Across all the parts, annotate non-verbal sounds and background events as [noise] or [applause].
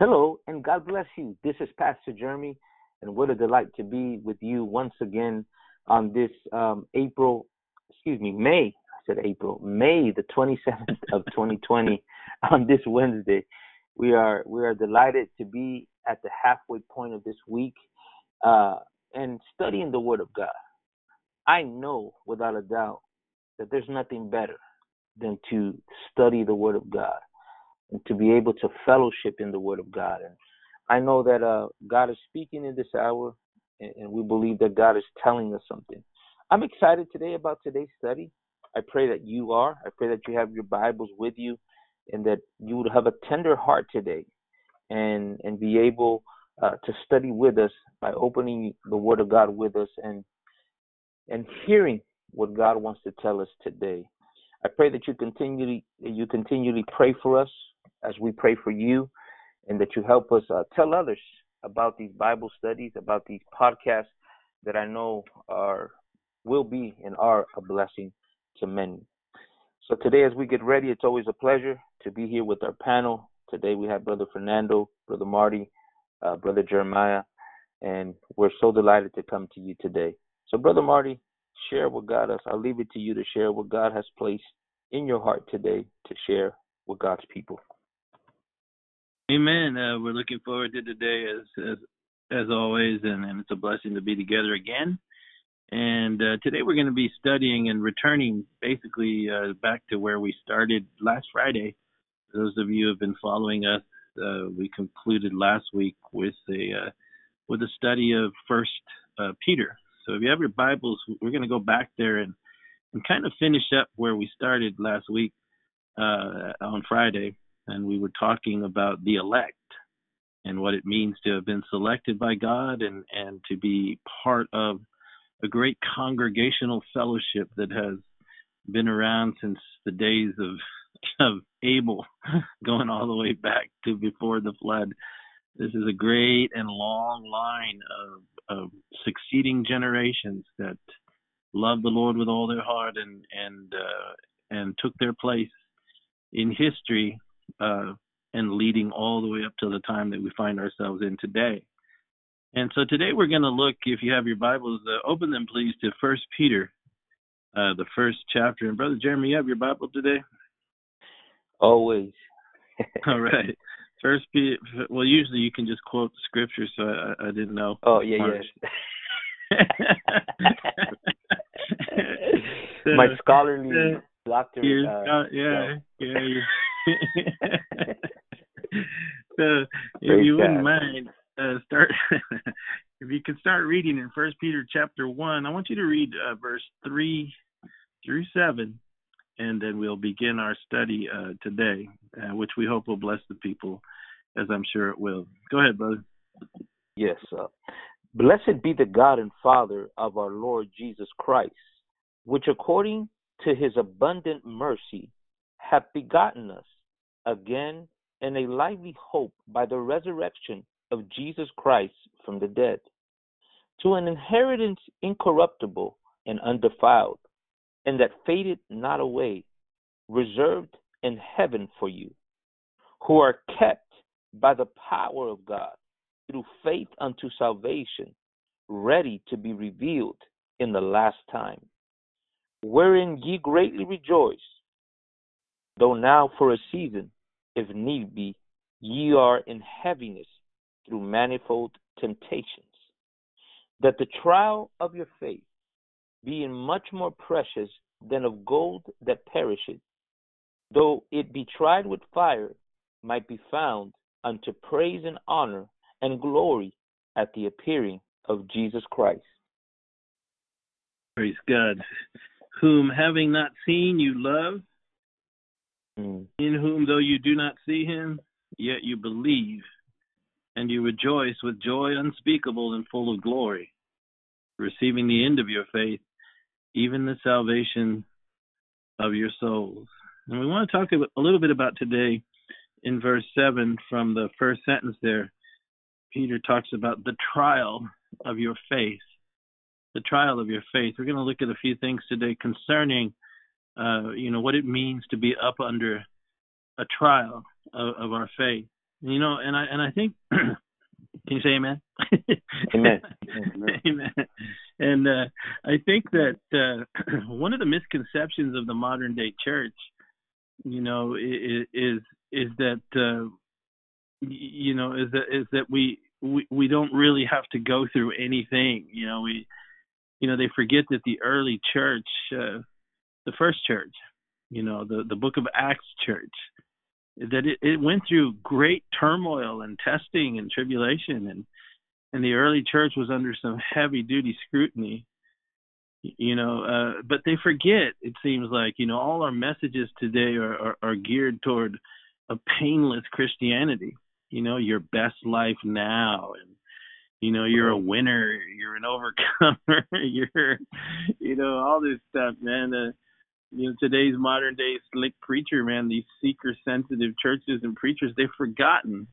Hello, and God bless you. This is Pastor Jeremy, and what a delight to be with you once again on this um, April, excuse me, May. I said April, May the 27th of 2020. [laughs] On this Wednesday, we are we are delighted to be at the halfway point of this week uh, and studying the Word of God. I know without a doubt that there's nothing better than to study the Word of God and to be able to fellowship in the Word of God. And I know that uh, God is speaking in this hour, and, and we believe that God is telling us something. I'm excited today about today's study. I pray that you are. I pray that you have your Bibles with you, and that you would have a tender heart today, and and be able uh, to study with us by opening the Word of God with us and and hearing what God wants to tell us today. I pray that you continually you continually pray for us as we pray for you, and that you help us uh, tell others about these Bible studies, about these podcasts that I know are will be and are a blessing to many. So today, as we get ready, it's always a pleasure to be here with our panel. Today we have Brother Fernando, Brother Marty, uh, Brother Jeremiah, and we're so delighted to come to you today. So, Brother Marty, share what God has. I'll leave it to you to share what God has placed in your heart today to share with God's people. Amen. Uh, we're looking forward to today as as as always, and, and it's a blessing to be together again. And uh, today we're going to be studying and returning basically uh, back to where we started last Friday. Those of you who have been following us, uh, we concluded last week with a uh, with a study of First uh, Peter. So if you have your Bibles, we're going to go back there and and kind of finish up where we started last week on Friday and we were talking about the elect and what it means to have been selected by God and, and to be part of a great congregational fellowship that has been around since the days of [laughs] of Abel, [laughs] going all the way back to before the flood. This is a great and long line of, of succeeding generations that loved the Lord with all their heart and and uh, and took their place in history uh, and leading all the way up to the time that we find ourselves in today. And so today we're going to look, if you have your Bibles, uh, open them please to First Peter, uh, the first chapter. And Brother Jeremy, you have your Bible today? Always. [laughs] [laughs] all right. First Peter. Well, usually you can just quote the scripture, so I, I didn't know. Oh yeah, yeah. [laughs] My scholarly doctor. Uh, yeah, [laughs] yeah, yeah. [laughs] so if you wouldn't mind, uh, start. [laughs] if you can start reading in First Peter chapter one, I want you to read uh, verse three through seven, and then we'll begin our study uh, today, uh, which we hope will bless the people, as I'm sure it will. Go ahead, brother. Yes. Uh, Blessed be the God and Father of our Lord Jesus Christ, which according to his abundant mercy hath begotten us again in a lively hope by the resurrection of Jesus Christ from the dead, to an inheritance incorruptible and undefiled, and that fadeth not away, reserved in heaven for you, who are kept by the power of God through faith unto salvation, ready to be revealed in the last time, wherein ye greatly rejoice though now for a season, if need be, ye are in heaviness through manifold temptations, that the trial of your faith, being much more precious than of gold that perisheth, though it be tried with fire, might be found unto praise and honor and glory at the appearing of Jesus Christ. Praise God. Whom having not seen you love, Mm. In whom, though you do not see him, yet you believe, and you rejoice with joy unspeakable and full of glory, receiving the end of your faith, even the salvation of your souls. And we want to talk a little bit about today in verse 7 from the first sentence there. Peter talks about the trial of your faith. The trial of your faith. We're going to look at a few things today concerning uh, you know, what it means to be up under a trial of, of our faith. You know, and I and I think [clears throat] can you say amen? [laughs] amen. [laughs] amen. And uh, I think that uh, [clears throat] one of the misconceptions of the modern day church, you know, is is, is that uh, you know is that is that we, we we don't really have to go through anything. You know, we you know they forget that the early church, uh, the first church, you know, the the Book of Acts church that it, it went through great turmoil and testing and tribulation and and the early church was under some heavy duty scrutiny you know uh but they forget it seems like you know all our messages today are, are are geared toward a painless christianity you know your best life now and you know you're a winner you're an [laughs] overcomer you're you know all this stuff man. Uh, you know today's modern day slick preacher man these seeker sensitive churches and preachers they've forgotten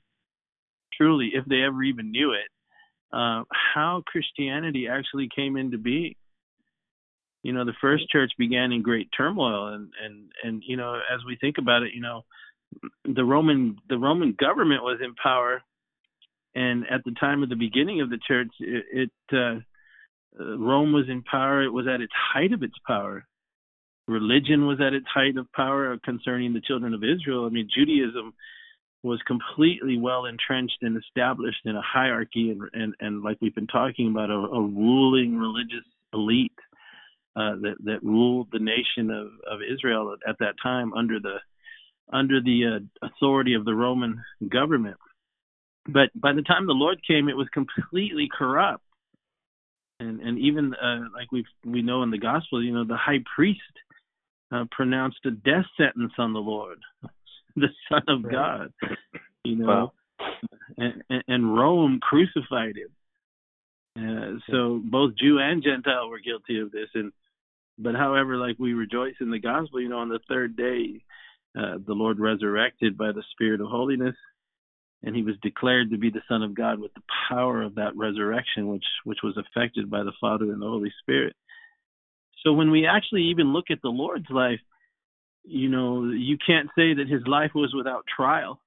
truly if they ever even knew it uh, how christianity actually came into being. You know the first church began in great turmoil and and and you know as we think about it you know the roman the roman government was in power and at the time of the beginning of the church it, it uh, rome was in power it was at its height of its power religion was at its height of power concerning the children of Israel. I mean, Judaism was completely well entrenched and established in a hierarchy and and, and like we've been talking about a, a ruling religious elite uh, that that ruled the nation of of Israel at that time under the under the uh, authority of the Roman government. But by the time the Lord came, it was completely corrupt. And and even uh, like we we know in the gospel, you know, the high priest uh, pronounced a death sentence on the Lord, [laughs] the Son of right. God. You know, and, and, Rome crucified him. Uh, so both Jew and Gentile were guilty of this. And but however, like we rejoice in the gospel, you know, on the third day, uh, the Lord resurrected by the Spirit of holiness, and he was declared to be the Son of God with the power of that resurrection, which which was affected by the Father and the Holy Spirit. So when we actually even look at the Lord's life, you know, you can't say that his life was without trial,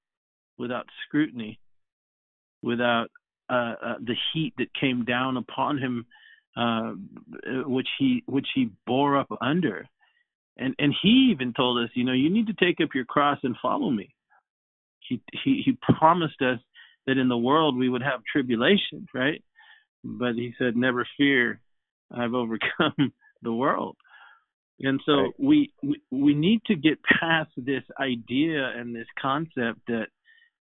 without scrutiny, without uh, uh, the heat that came down upon him, uh, which he which he bore up under, and and he even told us, you know, you need to take up your cross and follow me. He he he promised us that in the world we would have tribulation, right? But he said, never fear, I've overcome [laughs] the world. And so right. we, we we need to get past this idea and this concept that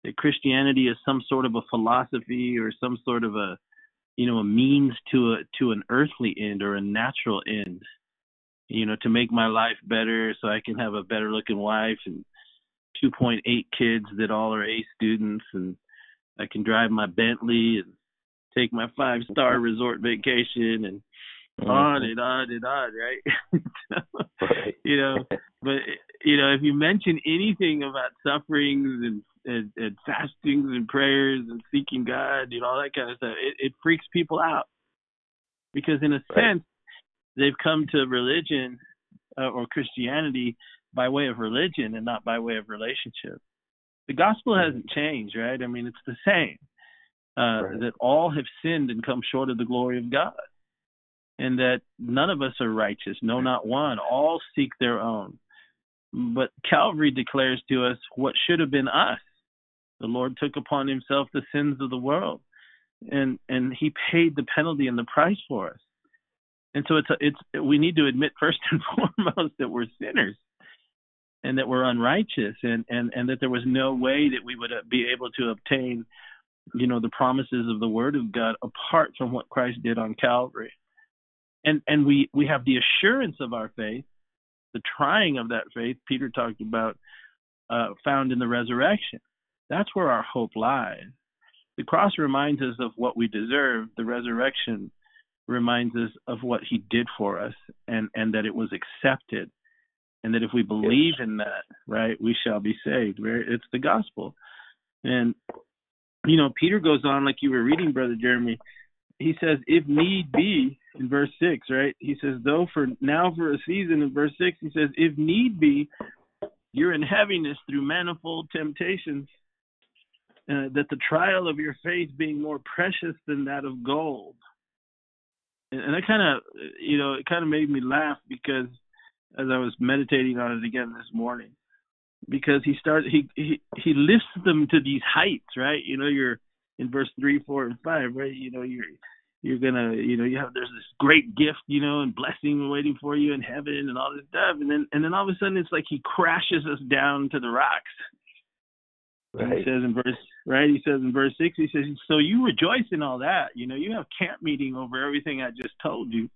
that Christianity is some sort of a philosophy or some sort of a you know a means to a to an earthly end or a natural end you know to make my life better so I can have a better looking wife and 2.8 kids that all are A students and I can drive my Bentley and take my five star resort vacation and mm-hmm. on and on and on, right? [laughs] so, right. You know, [laughs] but you know, if you mention anything about sufferings and, and, and fastings and prayers and seeking God, you know, all that kind of stuff, it, it freaks people out because, in a right. sense, they've come to religion uh, or Christianity by way of religion and not by way of relationship. The gospel hasn't changed, right? I mean, it's the same. Uh, right. That all have sinned and come short of the glory of God and that none of us are righteous, no, not one. All seek their own. But Calvary declares to us what should have been us. The Lord took upon himself the sins of the world, and and he paid the penalty and the price for us. And so it's a, it's we need to admit first [laughs] and foremost that we're sinners and that we're unrighteous and and and that there was no way that we would uh, be able to obtain you know the promises of the word of God apart from what Christ did on Calvary. And and we we have the assurance of our faith the trying of that faith peter talked about uh, found in the resurrection. That's where our hope lies. The cross reminds us of what we deserve. The resurrection reminds us of what he did for us and and that it was accepted and that if we believe in that right we shall be saved it's the gospel and you know peter goes on like you were reading brother jeremy he says if need be in verse 6, right? He says, though for now for a season, in verse 6, he says, if need be, you're in heaviness through manifold temptations. uh, that the trial of your faith being more precious than that of gold. And, and that kind of, you know, it kind of made me laugh because as I was meditating on it again this morning, because he starts he he he lifts them to these heights, right? You know, you're in verse three, four, and five, right? You know, you're you're gonna you know you have there's this great gift you know and blessing waiting for you in heaven and all this stuff and then and then all of a sudden it's like he crashes us down to the rocks right. he says in verse right he says in verse six he says so you rejoice in all that you know you have camp meeting over everything i just told you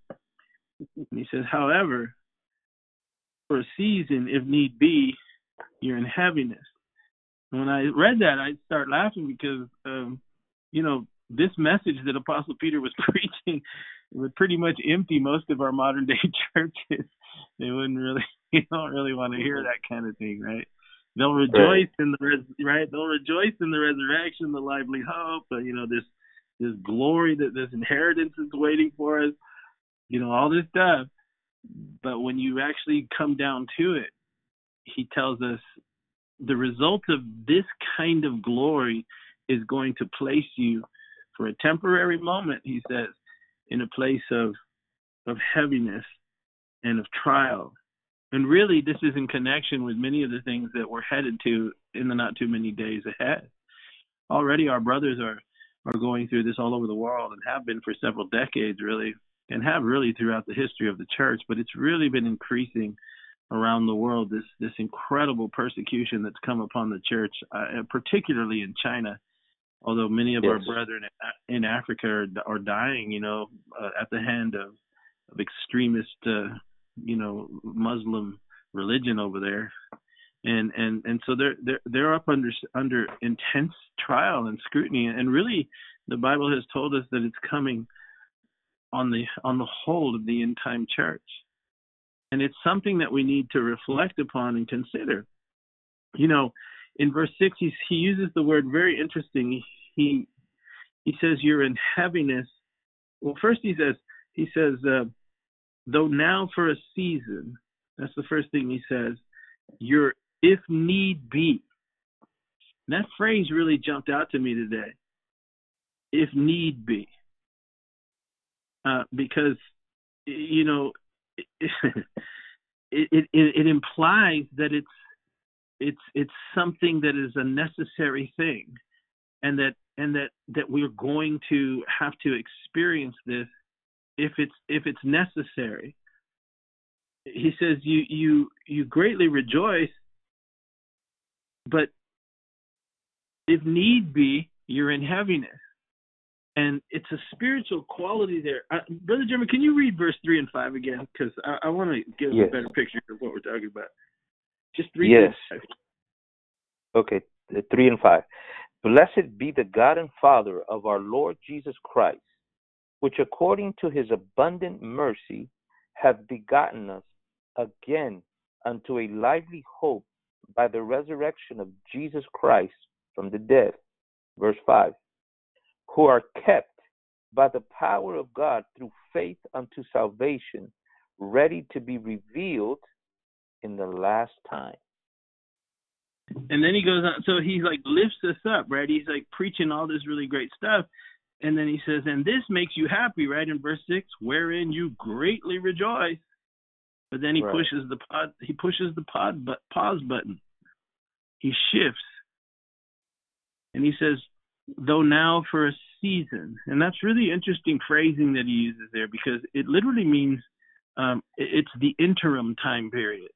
and he says however for a season if need be you're in heaviness and when i read that i start laughing because um you know this message that Apostle Peter was [laughs] preaching would pretty much empty most of our modern day [laughs] churches. They wouldn't really, [laughs] you don't really want to hear that kind of thing, right? They'll rejoice right. in the res, right. They'll rejoice in the resurrection, the lively hope, you know this this glory that this inheritance is waiting for us, you know all this stuff. But when you actually come down to it, he tells us the result of this kind of glory is going to place you for a temporary moment, he says, in a place of of heaviness and of trial. And really, this is in connection with many of the things that we're headed to in the not too many days ahead. Already, our brothers are are going through this all over the world and have been for several decades, really, and have really throughout the history of the church. But it's really been increasing around the world. This this incredible persecution that's come upon the church, uh, particularly in China although many of yes. our brethren in Africa are, are dying, you know, uh, at the hand of, of extremist, uh, you know, Muslim religion over there, and and and so they're they're they're up under under intense trial and scrutiny, and really, the Bible has told us that it's coming on the on the whole of the end time church, and it's something that we need to reflect upon and consider. You know, in verse six, he he uses the word very interesting. He he says you're in heaviness. Well, first he says he says uh, though now for a season. That's the first thing he says. You're if need be. And that phrase really jumped out to me today. If need be, uh, because you know it, [laughs] it, it it implies that it's it's it's something that is a necessary thing and that and that that we're going to have to experience this if it's if it's necessary. He says you you you greatly rejoice but if need be you're in heaviness and it's a spiritual quality there uh, brother Jeremy, can you read verse 3 and 5 again because i, I want to give yes. a better picture of what we're talking about just three. Yes. Okay, three and five. Blessed be the God and Father of our Lord Jesus Christ, which according to his abundant mercy hath begotten us again unto a lively hope by the resurrection of Jesus Christ from the dead. Verse 5 Who are kept by the power of God through faith unto salvation, ready to be revealed in the last time. And then he goes on, so he like lifts us up, right? He's like preaching all this really great stuff. And then he says, and this makes you happy, right? In verse six, wherein you greatly rejoice. But then he right. pushes the pod, he pushes the pod but pause button. He shifts. And he says, though now for a season. And that's really interesting phrasing that he uses there because it literally means um, it's the interim time period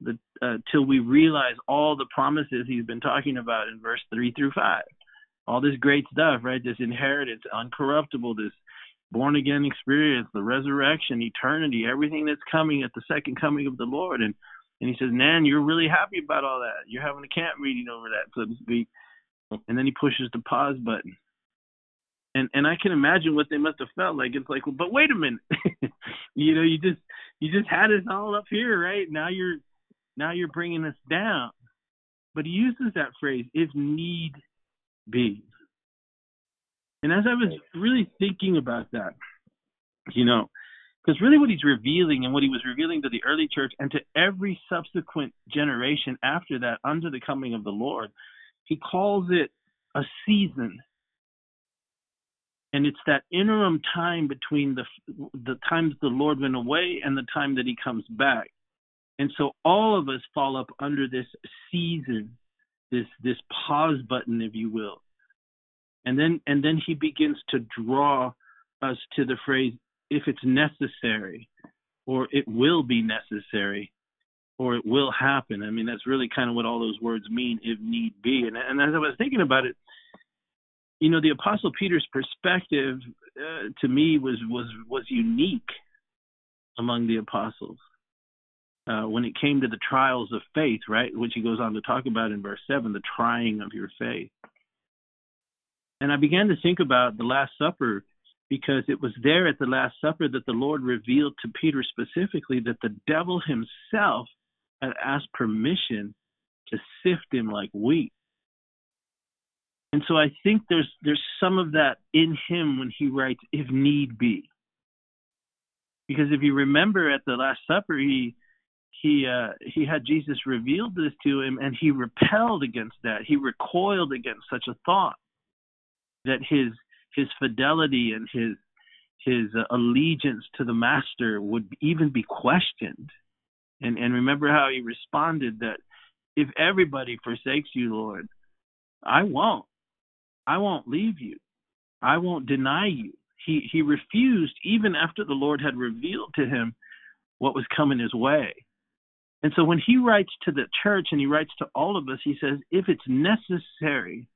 the uh, till we realize all the promises he's been talking about in verse three through five. All this great stuff, right? This inheritance, uncorruptible, this born again experience, the resurrection, eternity, everything that's coming at the second coming of the Lord. And and he says, Nan, you're really happy about all that. You're having a camp meeting over that, so to speak. And then he pushes the pause button. And and I can imagine what they must have felt like. It's like, well, but wait a minute. [laughs] you know, you just you just had us all up here, right? Now you're now you're bringing us down. But he uses that phrase, if need be. And as I was really thinking about that, you know, because really what he's revealing and what he was revealing to the early church and to every subsequent generation after that under the coming of the Lord, he calls it a season. And it's that interim time between the the times the Lord went away and the time that he comes back. And so all of us fall up under this season, this this pause button, if you will. And then and then he begins to draw us to the phrase, if it's necessary, or it will be necessary, or it will happen. I mean, that's really kind of what all those words mean, if need be. And, and as I was thinking about it, you know, the Apostle Peter's perspective uh, to me was was was unique among the apostles uh, when it came to the trials of faith, right? Which he goes on to talk about in verse seven, the trying of your faith. And I began to think about the Last Supper because it was there at the Last Supper that the Lord revealed to Peter specifically that the devil himself had asked permission to sift him like wheat. And so I think there's there's some of that in him when he writes if need be. Because if you remember at the last supper he he uh, he had Jesus revealed this to him and he repelled against that. He recoiled against such a thought that his his fidelity and his his uh, allegiance to the master would even be questioned. And and remember how he responded that if everybody forsakes you, Lord, I won't. I won't leave you. I won't deny you. He he refused even after the Lord had revealed to him what was coming his way. And so when he writes to the church and he writes to all of us, he says, if it's necessary,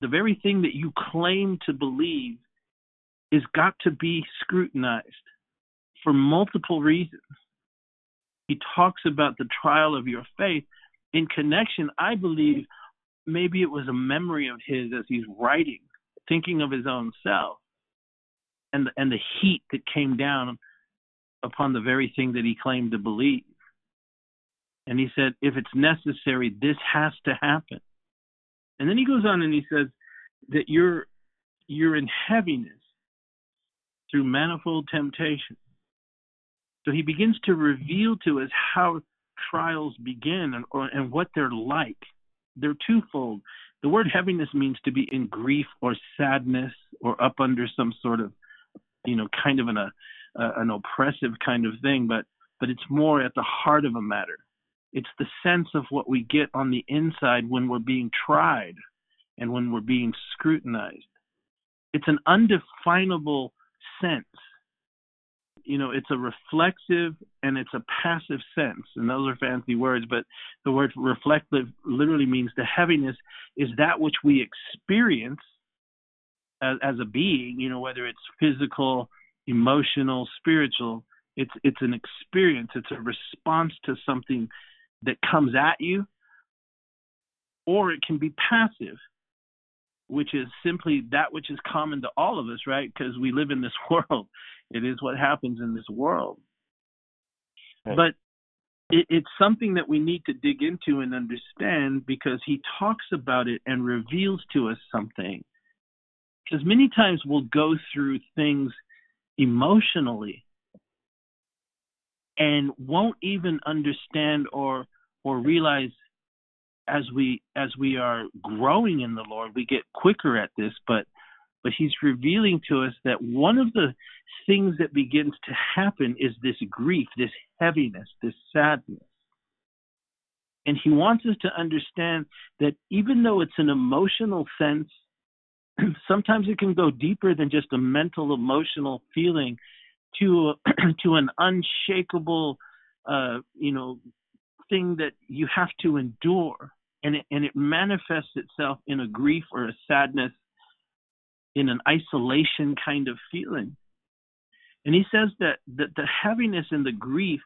the very thing that you claim to believe is got to be scrutinized for multiple reasons. He talks about the trial of your faith in connection, I believe, maybe it was a memory of his as he's writing, thinking of his own self, and and the heat that came down upon the very thing that he claimed to believe. And he said, if it's necessary, this has to happen. And then he goes on and he says that you're you're in heaviness through manifold temptation. So he begins to reveal to us how trials begin and, or, and what they're like they're twofold. The word heaviness means to be in grief or sadness or up under some sort of, you know, kind of an an oppressive kind of thing, but but it's more at the heart of a matter. It's the sense of what we get on the inside when we're being tried and when we're being scrutinized. It's an undefinable sense you know it's a reflexive and it's a passive sense and those are fancy words but the word reflective literally means the heaviness is that which we experience as, as a being you know whether it's physical emotional spiritual it's it's an experience it's a response to something that comes at you or it can be passive which is simply that which is common to all of us, right? Because we live in this [laughs] world. It is what happens in this world. But it, it's something that we need to dig into and understand because he talks about it and reveals to us something. Because many times we'll go through things emotionally and won't even understand or or realize as we as we are growing in the Lord, we get quicker at this, but but he's revealing to us that one of the things that begins to happen is this grief, this heaviness, this sadness. And he wants us to understand that even though it's an emotional sense, [clears throat] sometimes it can go deeper than just a mental emotional feeling to [clears throat] to an unshakable uh, you know thing that you have to endure and it, and it manifests itself in a grief or a sadness, in an isolation kind of feeling. And he says that, that the heaviness and the grief,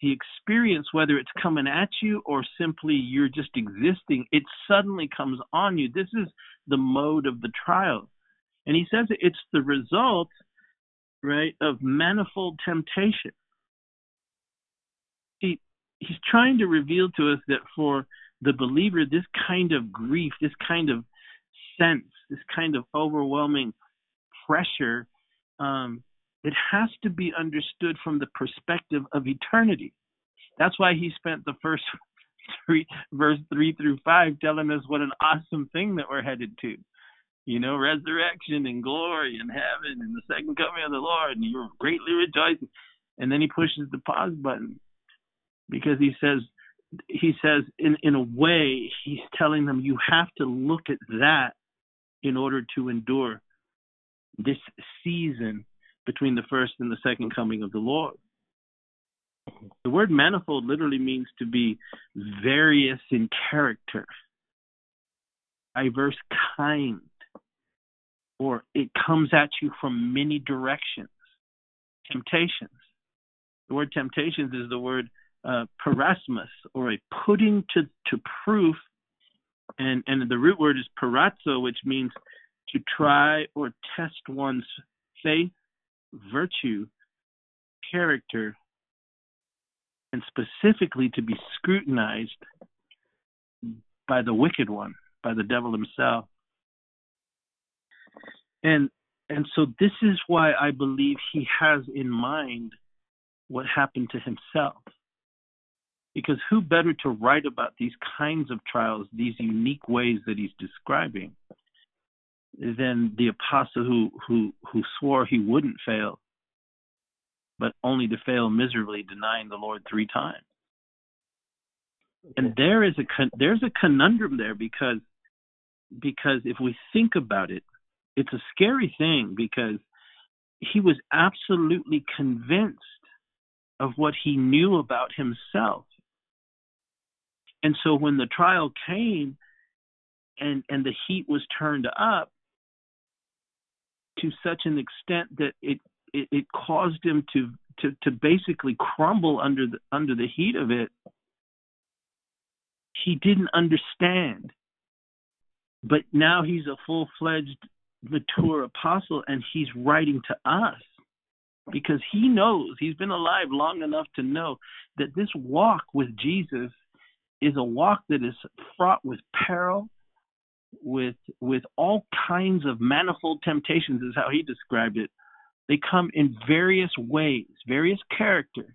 the experience, whether it's coming at you or simply you're just existing, it suddenly comes on you. This is the mode of the trial. And he says it's the result, right, of manifold temptation. He, he's trying to reveal to us that for the believer this kind of grief, this kind of sense, this kind of overwhelming pressure, um, it has to be understood from the perspective of eternity. That's why he spent the first [laughs] three, verse three through five, telling us what an awesome thing that we're headed to. You know, resurrection and glory and heaven and the second coming of the Lord, and you're greatly rejoicing. And then he pushes the pause button because he says, he says in in a way he's telling them you have to look at that in order to endure this season between the first and the second coming of the Lord. The word manifold literally means to be various in character, diverse kind, or it comes at you from many directions. Temptations. The word temptations is the word uh, peirasmos, or a putting to, to proof, and, and the root word is peirazo, which means to try or test one's faith, virtue, character, and specifically to be scrutinized by the wicked one, by the devil himself. And and so this is why I believe he has in mind what happened to himself. Because who better to write about these kinds of trials, these unique ways that he's describing, than the apostle who who who swore he wouldn't fail, but only to fail miserably, denying the Lord three times. And there is a there's a conundrum there because because if we think about it, it's a scary thing because he was absolutely convinced of what he knew about himself. And so when the trial came and and the heat was turned up, to such an extent that it it, it caused him to, to to basically crumble under the under the heat of it. He didn't understand. But now he's a full fledged mature apostle and he's writing to us because he knows he's been alive long enough to know that this walk with Jesus is a walk that is fraught with peril with with all kinds of manifold temptations is how he described it. They come in various ways various character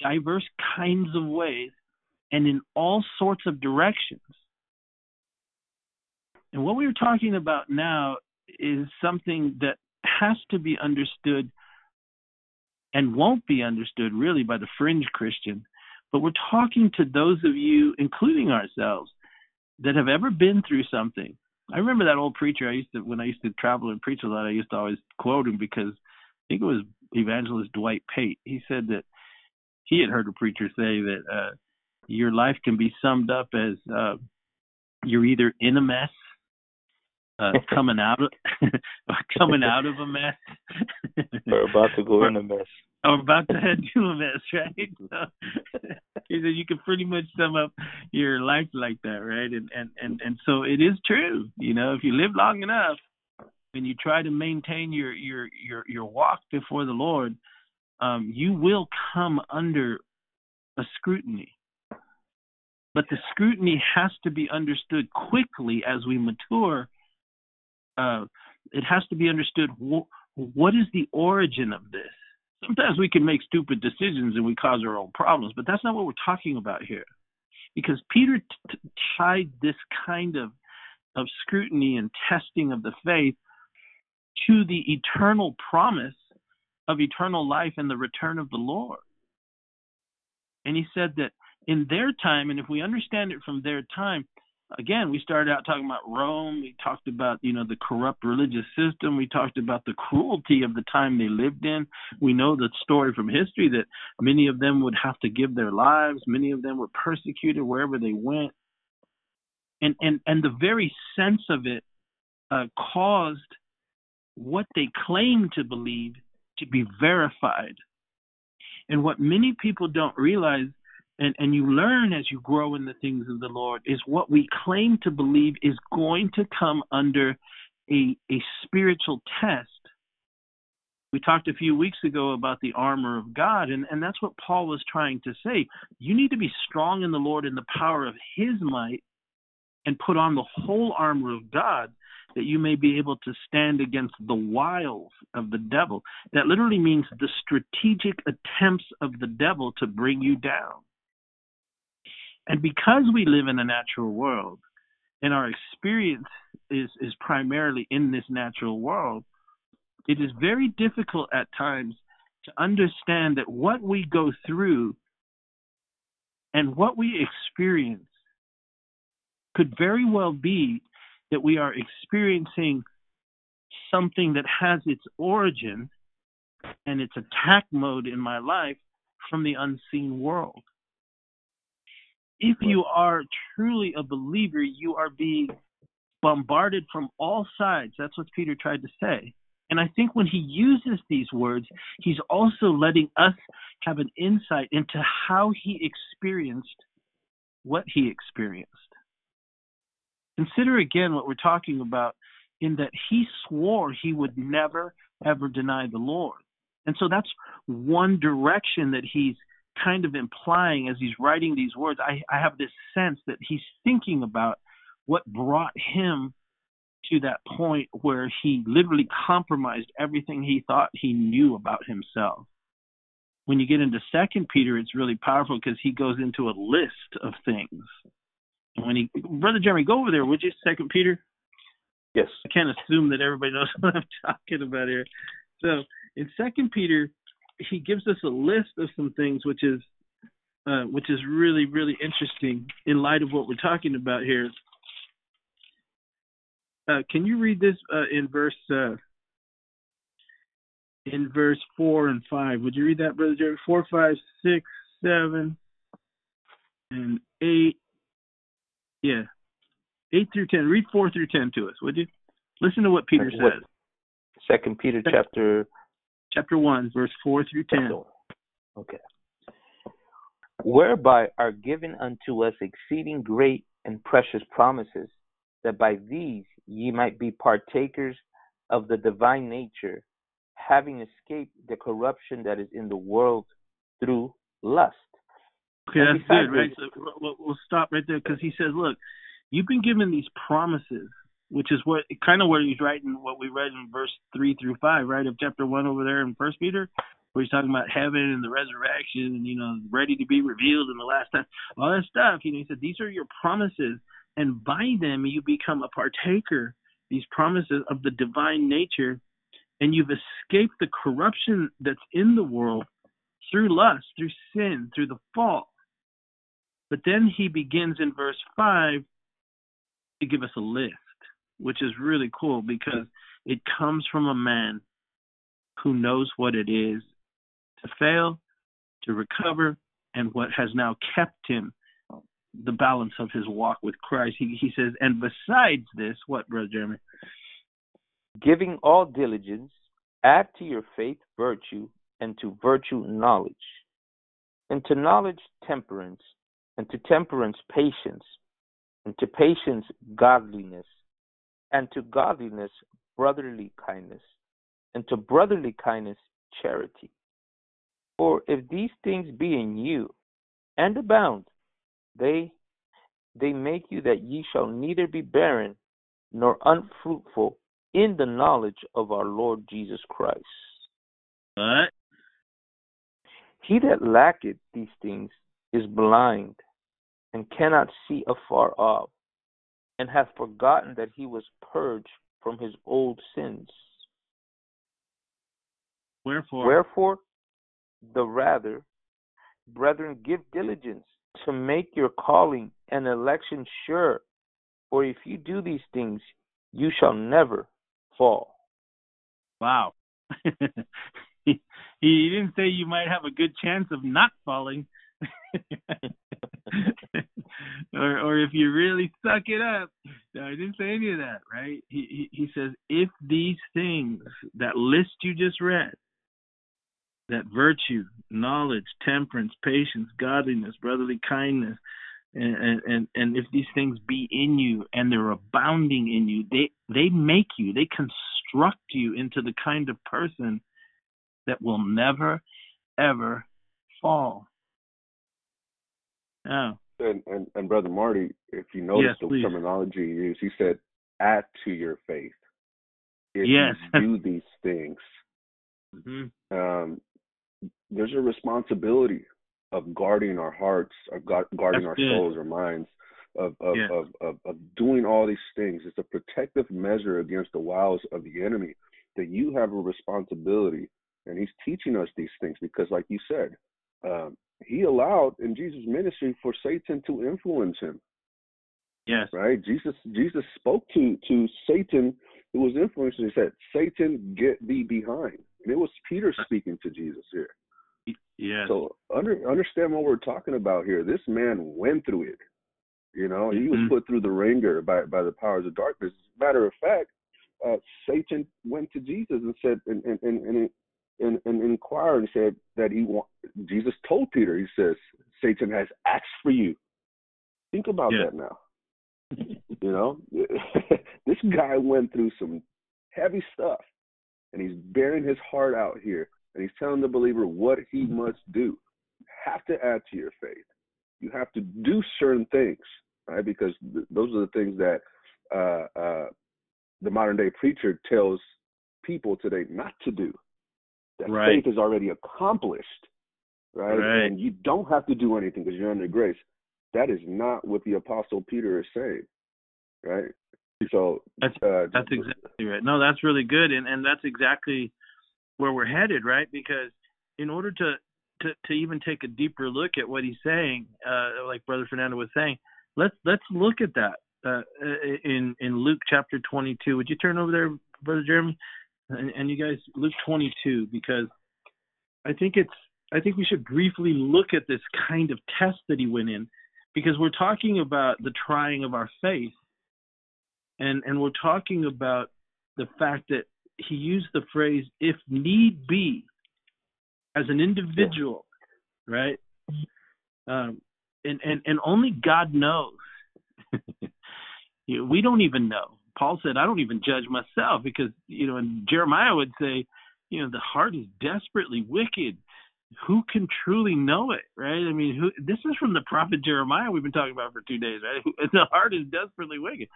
diverse kinds of ways and in all sorts of directions. And what we are talking about now is something that has to be understood and won't be understood really by the fringe christian but we're talking to those of you including ourselves that have ever been through something. I remember that old preacher I used to when I used to travel and preach a lot. I used to always quote him because I think it was evangelist Dwight Pate. He said that he had heard a preacher say that uh, your life can be summed up as uh, you're either in a mess, uh, [laughs] coming out of [laughs] coming out of a mess, [laughs] or about to go in a mess, or about to head to a mess, right? So, he said you can pretty much sum up your life like that, right? And and and and so it is true. You know, if you live long enough and you try to maintain your your your your walk before the Lord, um, you will come under a scrutiny. But the scrutiny has to be understood quickly as we mature. Uh, it has to be understood wh- what is the origin of this sometimes we can make stupid decisions and we cause our own problems, but that's not what we're talking about here. Because Peter t- tied this kind of of scrutiny and testing of the faith to the eternal promise of eternal life and the return of the Lord. And he said that in their time, and if we understand it from their time, again, we started out talking about Rome. We talked about, you know, the corrupt religious system. We talked about the cruelty of the time they lived in. We know the story from history that many of them would have to give their lives. Many of them were persecuted wherever they went. And and and the very sense of it uh, caused what they claimed to believe to be verified. And what many people don't realize and, and you learn as you grow in the things of the Lord is what we claim to believe is going to come under a, a spiritual test. We talked a few weeks ago about the armor of God, and, and that's what Paul was trying to say. You need to be strong in the Lord in the power of his might and put on the whole armor of God that you may be able to stand against the wiles of the devil. That literally means the strategic attempts of the devil to bring you down. And because we live in a natural world and our experience is, is primarily in this natural world, it is very difficult at times to understand that what we go through and what we experience could very well be that we are experiencing something that has its origin and its attack mode in my life from the unseen world. If you are truly a believer, you are being bombarded from all sides. That's what Peter tried to say. And I think when he uses these words, he's also letting us have an insight into how he experienced what he experienced. Consider again what we're talking about in that he swore he would never, ever deny the Lord. And so that's one direction that he's kind of implying as he's writing these words. I, I have this sense that he's thinking about what brought him to that point where he literally compromised everything he thought he knew about himself. When you get into Second Peter, it's really powerful because he goes into a list of things. And when he, brother Jeremy, go over there, would you? Second Peter. Yes. I can't assume that everybody knows [laughs] what I'm talking about here. So in Second Peter, he gives us a list of some things, which is uh, which is really really interesting in light of what we're talking about here. Uh, can you read this uh, in verse uh, in verse four and five? Would you read that, brother Jerry? Four, five, six, seven, and eight. Yeah, eight through ten. Read four through ten to us, would you? Listen to what Peter what, says. Second Peter chapter chapter one, verse four through ten. Okay. Whereby are given unto us exceeding great and precious promises, that by these ye might be partakers of the divine nature, having escaped the corruption that is in the world through lust. Okay, And that's good, right? So we'll, we'll stop right there because he says, look, you've been given these promises, which is what kind of where he's writing what we read in verse three through five, right, of chapter one over there in First Peter, where he's talking about heaven and the resurrection and you know ready to be revealed in the last time, all that stuff. You know, he said these are your promises, and by them you become a partaker. These promises of the divine nature, and you've escaped the corruption that's in the world through lust, through sin, through the fall. But then he begins in verse 5 to give us a list, which is really cool because it comes from a man who knows what it is to fail, to recover, and what has now kept him the balance of his walk with Christ. He, he says, and besides this, what, Brother Jeremy? Giving all diligence, add to your faith virtue, and to virtue knowledge, and to knowledge temperance, and to temperance patience, and to patience godliness, and to godliness brotherly kindness, and to brotherly kindness charity. For if these things be in you and abound, they they make you that ye shall neither be barren nor unfruitful in the knowledge of our Lord Jesus Christ. What? He that lacketh these things is blind and cannot see afar off, and hath forgotten that he was purged from his old sins. Wherefore? Wherefore, the rather, brethren, give diligence to make your calling and election sure. For if you do these things, you shall never fall. Wow. [laughs] he, he didn't say you might have a good chance of not falling. [laughs] or or if you really suck it up. No, I didn't say any of that, right? He, he he says if these things, that list you just read, that virtue, knowledge, temperance, patience, godliness, brotherly kindness, and, and and if these things be in you and they're abounding in you, they they make you, they construct you into the kind of person that will never ever fall. Yeah. And, and and brother Marty, if you notice Yes, the please. terminology he used, he said, "Add to your faith." If Yes. you do these things, hmm um, there's a responsibility of guarding our hearts, of guarding That's our good. souls or minds, of of, of of of doing all these things. It's a protective measure against the wiles of the enemy. That you have a responsibility, and He's teaching us these things because, like you said, um, He allowed in Jesus' ministry for Satan to influence him. Yes. Right? Jesus Jesus spoke to to Satan who was influencing. He said, "Satan, get thee behind." And it was Peter speaking to Jesus here. Yes. So under, understand what we're talking about here. This man went through it. You know, he was Mhm. put through the wringer by by the powers of darkness. Matter of fact, uh, Satan went to Jesus and said and and and and, and, and inquired and said that he want. Jesus told Peter, he says, Satan has asked for you. Think about Yeah. that now. You know, [laughs] this guy went through some heavy stuff, and he's baring his heart out here, and he's telling the believer what he must do. You have to add to your faith. You have to do certain things, right? Because th- those are the things that uh, uh, the modern day preacher tells people today not to do. That Right. faith is already accomplished, right? Right. And you don't have to do anything because you're under grace. That is not what the apostle Peter is saying, right? So That's uh, That's exactly right. No, that's really good, and and that's exactly where we're headed, right? Because in order to to to even take a deeper look at what he's saying, uh, like Brother Fernando was saying, let's let's look at that uh, in in Luke chapter 22. Would you turn over there, Brother Jeremy, and, and you guys Luke 22 because I think it's I think we should briefly look at this kind of test that he went in because we're talking about the trying of our faith and and we're talking about the fact that he used the phrase if need be as an individual right? Um and and and only god knows. [laughs] We don't even know paul said i don't even judge myself because you know and jeremiah would say you know the heart is desperately wicked. Who can truly know it? Right? I mean who this is from the prophet jeremiah we've been talking about for two days right? [laughs] The heart is desperately wicked.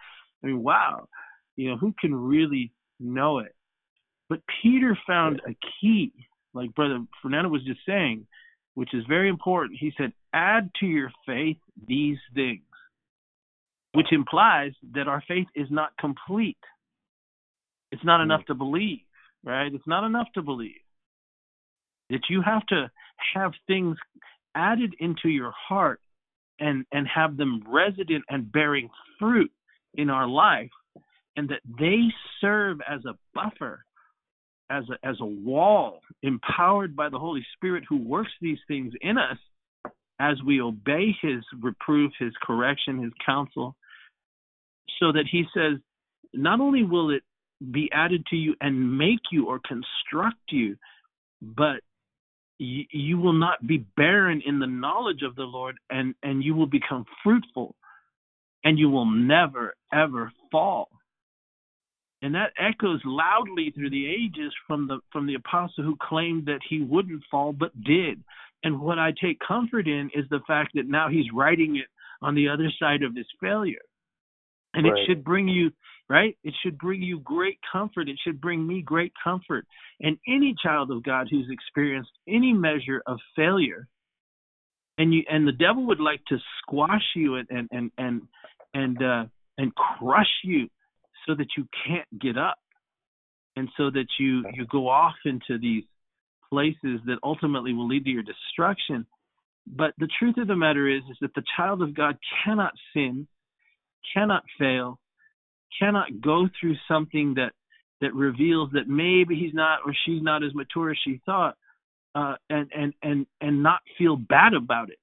I mean, wow, you know, who can really know it? But Peter found a key, like Brother Fernando was just saying, which is very important. He said, add to your faith these things, which implies that our faith is not complete. It's not enough mm. to believe, right? It's not enough to believe. That you have to have things added into your heart and, and have them resident and bearing fruit in our life and that they serve as a buffer as a, as a wall empowered by the holy spirit who works these things in us as we obey his reproof his correction his counsel so that he says not only will it be added to you and make you or construct you but you, you will not be barren in the knowledge of the lord and and you will become fruitful and you will never ever fall. And that echoes loudly through the ages from the from the apostle who claimed that he wouldn't fall but did and what i take comfort in is the fact that now he's writing it on the other side of his failure. And Right. it should bring you right? It should bring you great comfort. It should bring me great comfort. And any child of god who's experienced any measure of failure and you and the devil would like to squash you and and and and and, uh, and crush you so that you can't get up. And so that you you go off into these places that ultimately will lead to your destruction. But the truth of the matter is is that the child of god cannot sin cannot fail cannot go through something that that reveals that maybe he's not or she's not as mature as she thought uh, and and and and not feel bad about it.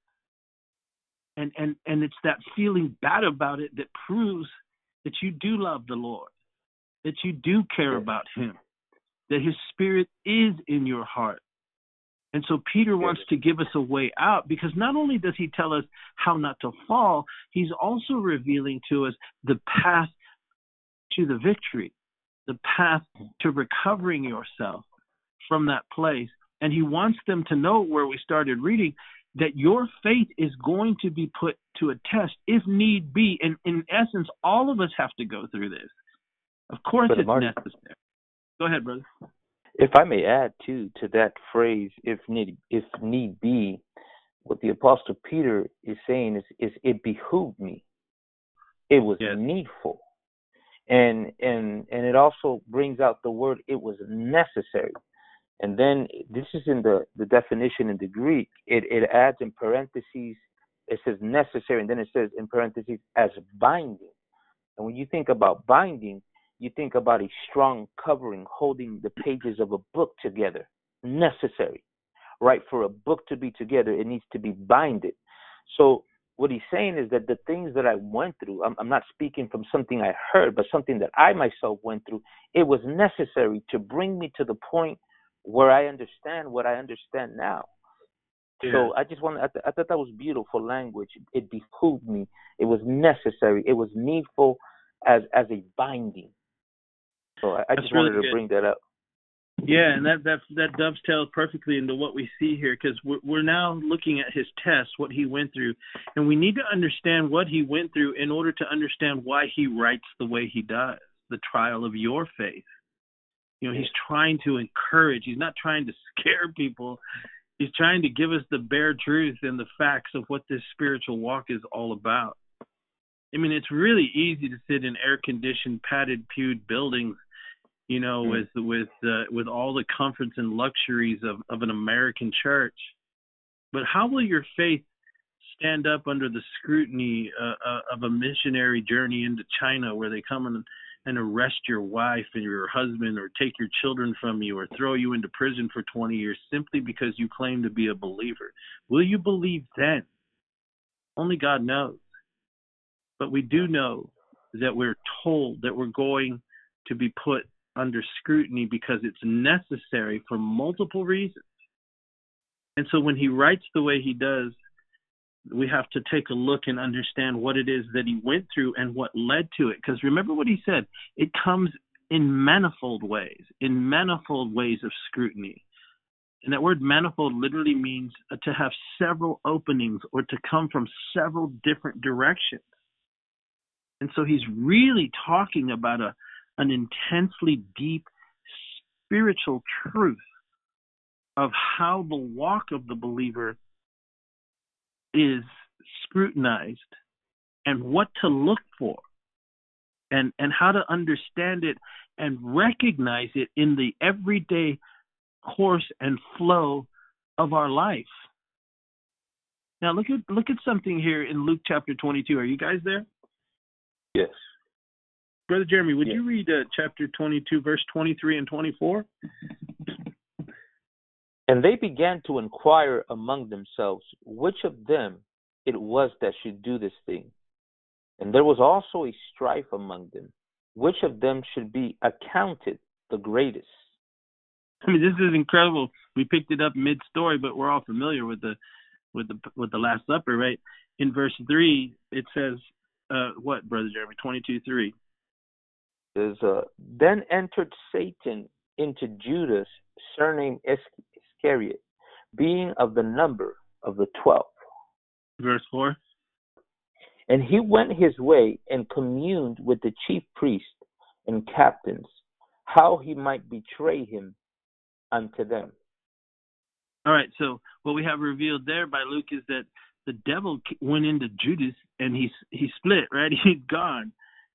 And and and it's that feeling bad about it that proves that you do love the Lord, that you do care about Him, that His Spirit is in your heart. And so Peter wants to give us a way out because not only does he tell us how not to fall, he's also revealing to us the path to the victory, the path to recovering yourself from that place. And he wants them to know where we started reading that your faith is going to be put to a test if need be. And in essence, all of us have to go through this. Of course, Brother it's necessary. Go ahead, brother. If I may add too to that phrase, if need if need be, what the apostle Peter is saying is, is it behooved me. It was Yes. needful. And and and it also brings out the word it was necessary. And then this is in the, the definition in the Greek. It it adds in parentheses, it says necessary, and then it says in parentheses as binding. And when you think about binding, you think about a strong covering holding the pages of a book together. Necessary. Right? For a book to be together, it needs to be binded. So what he's saying is that the things that I went through, I'm, I'm not speaking from something I heard, but something that I myself went through, it was necessary to bring me to the point where I understand what I understand now. So I just want I, th- I thought that was beautiful language. It behooved me. It was necessary. It was needful as as a binding. So I, I just really wanted to good. bring that up. Yeah, and that that that dovetails perfectly into what we see here because we're we're now looking at his test, what he went through, and we need to understand what he went through in order to understand why he writes the way he does, the trial of your faith. You know, he's trying to encourage. He's not trying to [laughs] scare people. He's trying to give us the bare truth and the facts of what this spiritual walk is all about. I mean, it's really easy to sit in air-conditioned, padded, pewed buildings you know, Mm. with with uh, with all the comforts and luxuries of of an American church. But how will your faith stand up under the scrutiny uh, uh, of a missionary journey into China, where they come and and arrest your wife and your husband, or take your children from you, or throw you into prison for 20 years simply because you claim to be a believer? Will you believe then? Only God knows. But we do know that we're told that we're going to be put under scrutiny because it's necessary for multiple reasons. And so when he writes the way he does, we have to take a look and understand what it is that he went through and what led to it. Because remember what he said it comes in manifold ways, in manifold ways of scrutiny. And that word manifold literally means to have several openings or to come from several different directions. And so he's really talking about a an intensely deep spiritual truth of how the walk of the believer is scrutinized and what to look for and and how to understand it and recognize it in the everyday course and flow of our life. Now look at look at something here in Luke chapter 22. Are you guys there? Yes. Brother Jeremy, would Yeah. you read uh, chapter 22, verse 23 and 24? And they began to inquire among themselves which of them it was that should do this thing. And there was also a strife among them, which of them should be accounted the greatest. I mean, this is incredible. We picked it up mid-story, but we're all familiar with the with the with the Last Supper, right? In verse three, it says, uh, "What, brother Jeremy? Twenty-two three. Uh, then entered Satan into Judas, surnamed Iscariot, being of the number of the twelve. Verse four. And he went his way and communed with the chief priests and captains, how he might betray him unto them. All right. So what we have revealed there by Luke is that the devil went into Judas and he he split. Right. [laughs] He's gone.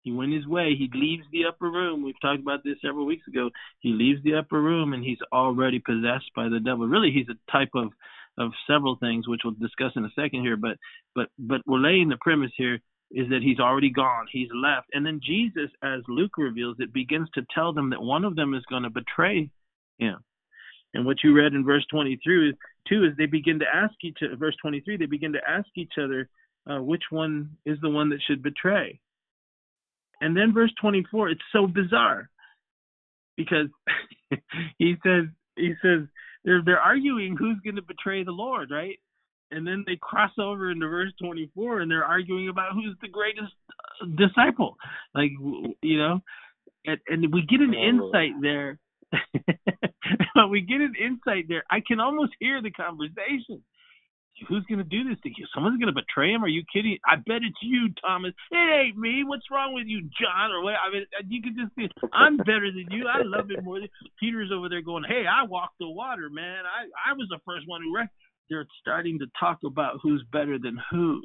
He went his way. He leaves the upper room. We've talked about this several weeks ago. He leaves the upper room and he's already possessed by the devil. Really, he's a type of of several things, which we'll discuss in a second here. But but but we're laying the premise here is that he's already gone. He's left. And then Jesus, as Luke reveals it, begins to tell them that one of them is going to betray him. And what you read in verse 23 is, they begin to ask each verse 23, they begin to ask each other uh, which one is the one that should betray. And then verse 24, it's so bizarre because [laughs] he says, he says, they're, they're arguing who's going to betray the Lord, right? And then they cross over into verse 24 and they're arguing about who's the greatest uh, disciple. Like, you know, and, and we get an Oh, insight there. [laughs] we get an insight there. I can almost hear the conversation. Who's going to do this to you? Someone's going to betray him? Are you kidding? I bet it's you, Thomas. It ain't me. What's wrong with you, John? Or what? I mean, uh, you can just be, I'm better than you. I love it more. Peter's over there going, "Hey, I walked the water, man. I I was the first one who." Rec-. they're starting to talk about who's better than who.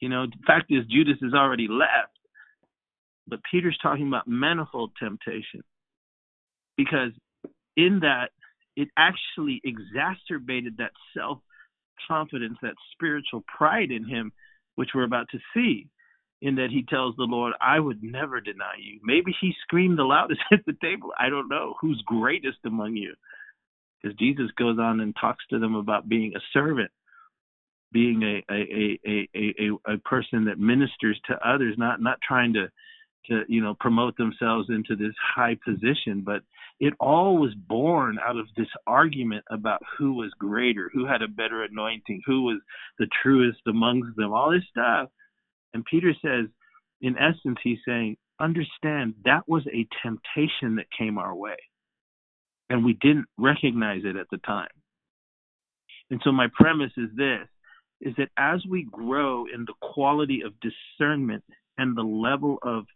You know, the fact is Judas has already left, but Peter's talking about manifold temptation because in that it actually exacerbated that self confidence, that spiritual pride in him, which we're about to see. In that he tells the Lord, I would never deny you. Maybe he screamed the loudest [laughs] at the table. I don't know. Who's greatest among you? Because Jesus goes on and talks to them about being a servant, being a a, a, a, a, a person that ministers to others, not not trying to to you know promote themselves into this high position but it all was born out of this argument about who was greater who had a better anointing who was the truest amongst them all this stuff. And peter says in essence he's saying understand that was a temptation that came our way and we didn't recognize it at the time. And so my premise is this is that as we grow in the quality of discernment and the level of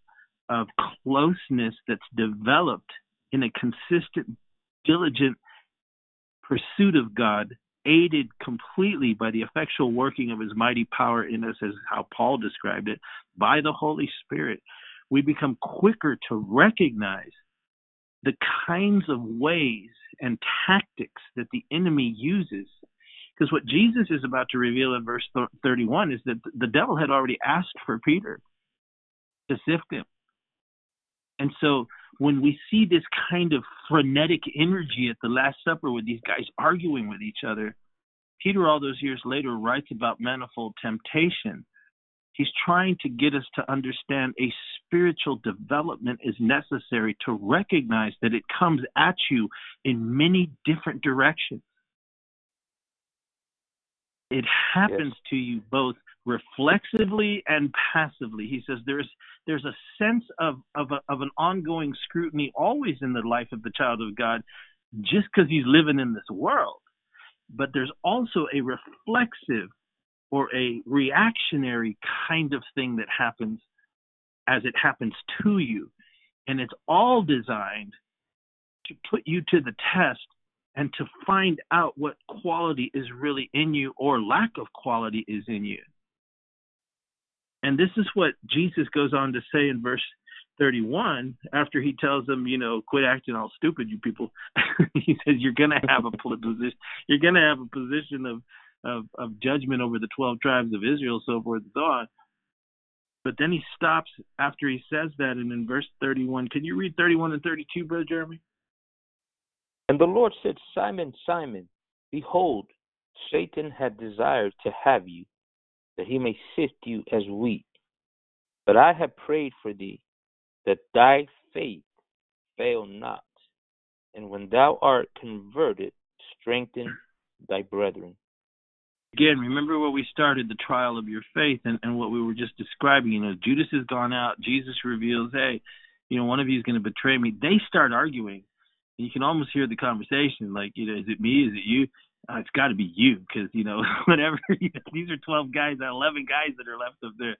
of closeness that's developed in a consistent, diligent pursuit of God, aided completely by the effectual working of his mighty power in us, as how Paul described it, by the Holy Spirit, we become quicker to recognize the kinds of ways and tactics that the enemy uses. Because what Jesus is about to reveal in verse 31 is that the devil had already asked for Peter to sift him. And so when we see this kind of frenetic energy at the Last Supper with these guys arguing with each other, Peter, all those years later, writes about manifold temptation. He's trying to get us to understand a spiritual development is necessary to recognize that it comes at you in many different directions. It happens yes. to you both reflexively and passively. He says there's there's a sense of of, a, of an ongoing scrutiny always in the life of the child of God, just because he's living in this world. But there's also a reflexive or a reactionary kind of thing that happens as it happens to you, and it's all designed to put you to the test and to find out what quality is really in you or lack of quality is in you. And this is what Jesus goes on to say in verse 31 after he tells them, you know, quit acting all stupid, you people. [laughs] he says you're going to have a [laughs] position, you're going to have a position of, of of judgment over the 12 tribes of Israel, so forth and so on. But then he stops after he says that, and in verse 31, can you read 31 and 32, Brother Jeremy? And the Lord said, Simon, Simon, behold, Satan had desired to have you, that he may sift you as wheat. But I have prayed for thee, that thy faith fail not. And when thou art converted, strengthen thy brethren. Again, remember where we started the trial of your faith and, and what we were just describing. You know, Judas has gone out. Jesus reveals, hey, you know, one of you is going to betray me. They start arguing. You can almost hear the conversation, like, you know, is it me? Is it you? uh, it's got to be you because you know [laughs] whatever [laughs] these are 12 guys 11 guys that are left up there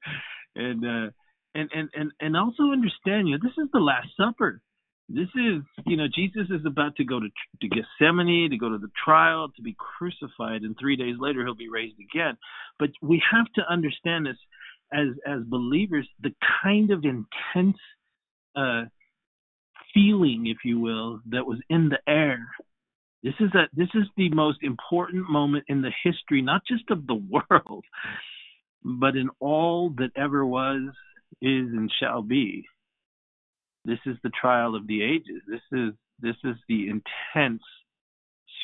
and uh and and and and also understand you know this is the last supper this is you know jesus is about to go to to gethsemane to go to the trial to be crucified and three days later he'll be raised again but we have to understand this as as believers the kind of intense uh feeling if you will that was in the air this is a this is the most important moment in the history, not just of the [laughs] world, but in all that ever was, is, and shall be. This is the trial of the ages. This is this is the intense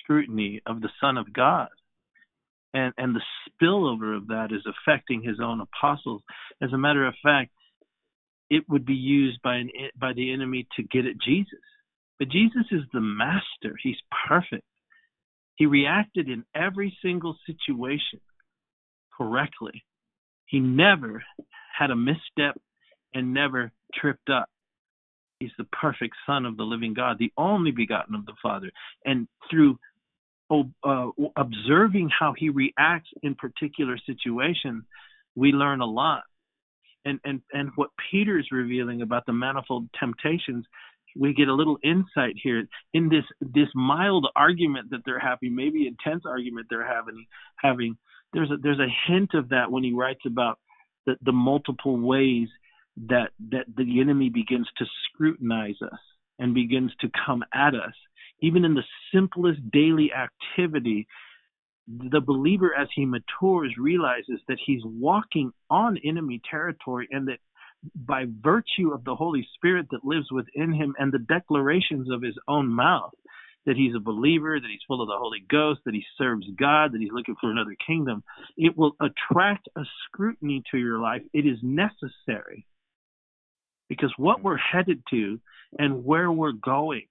scrutiny of the Son of God. And and the spillover of that is affecting his own apostles. As a matter of fact, it would be used by an by the enemy to get at Jesus. But Jesus is the master. He's perfect. He reacted in every single situation correctly. He never had a misstep and never tripped up. He's the perfect Son of the living God, the only begotten of the Father. And through uh, observing how he reacts in particular situations, we learn a lot. And, and and what Peter's revealing about the manifold temptations we get a little insight here in this this mild argument that they're having, maybe intense argument they're having. Having there's a there's a hint of that when he writes about the, the multiple ways that that the enemy begins to scrutinize us and begins to come at us, even in the simplest daily activity. The believer, as he matures, realizes that he's walking on enemy territory and that by virtue of the Holy Spirit that lives within him and the declarations of his own mouth that he's a believer, that he's full of the Holy Ghost, that he serves God, that he's looking for another kingdom, it will attract a scrutiny to your life. It is necessary because what we're headed to and where we're going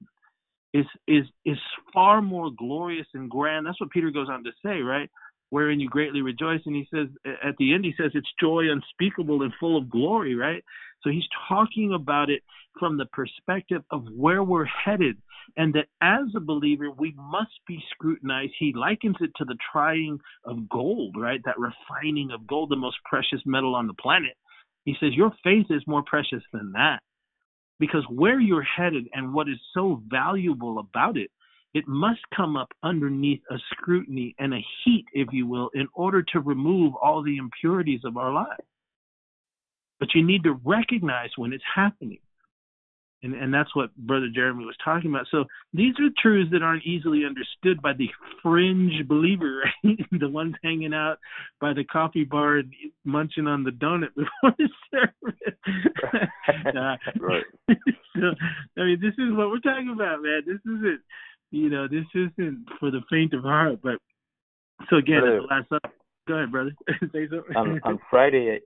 is is is far more glorious and grand. That's what Peter goes on to say, right? wherein you greatly rejoice. And he says at the end, he says it's joy unspeakable and full of glory, right? So he's talking about it from the perspective of where we're headed, and that as a believer, we must be scrutinized. He likens it to the trying of gold, right? That refining of gold, the most precious metal on the planet. He says, Your faith is more precious than that. Because where you're headed and what is so valuable about it it must come up underneath a scrutiny and a heat, if you will, in order to remove all the impurities of our lives. But you need to recognize when it's happening. And, and that's what Brother Jeremy was talking about. So these are truths that aren't easily understood by the fringe believer, right? [laughs] the ones hanging out by the coffee bar and munching on the donut before the service. uh, [laughs] [laughs] right. so, I mean, this is what we're talking about, man. This isn't, you know, this isn't for the faint of heart. But so again, brother, last up, go ahead, brother. Say something. on, on Friday,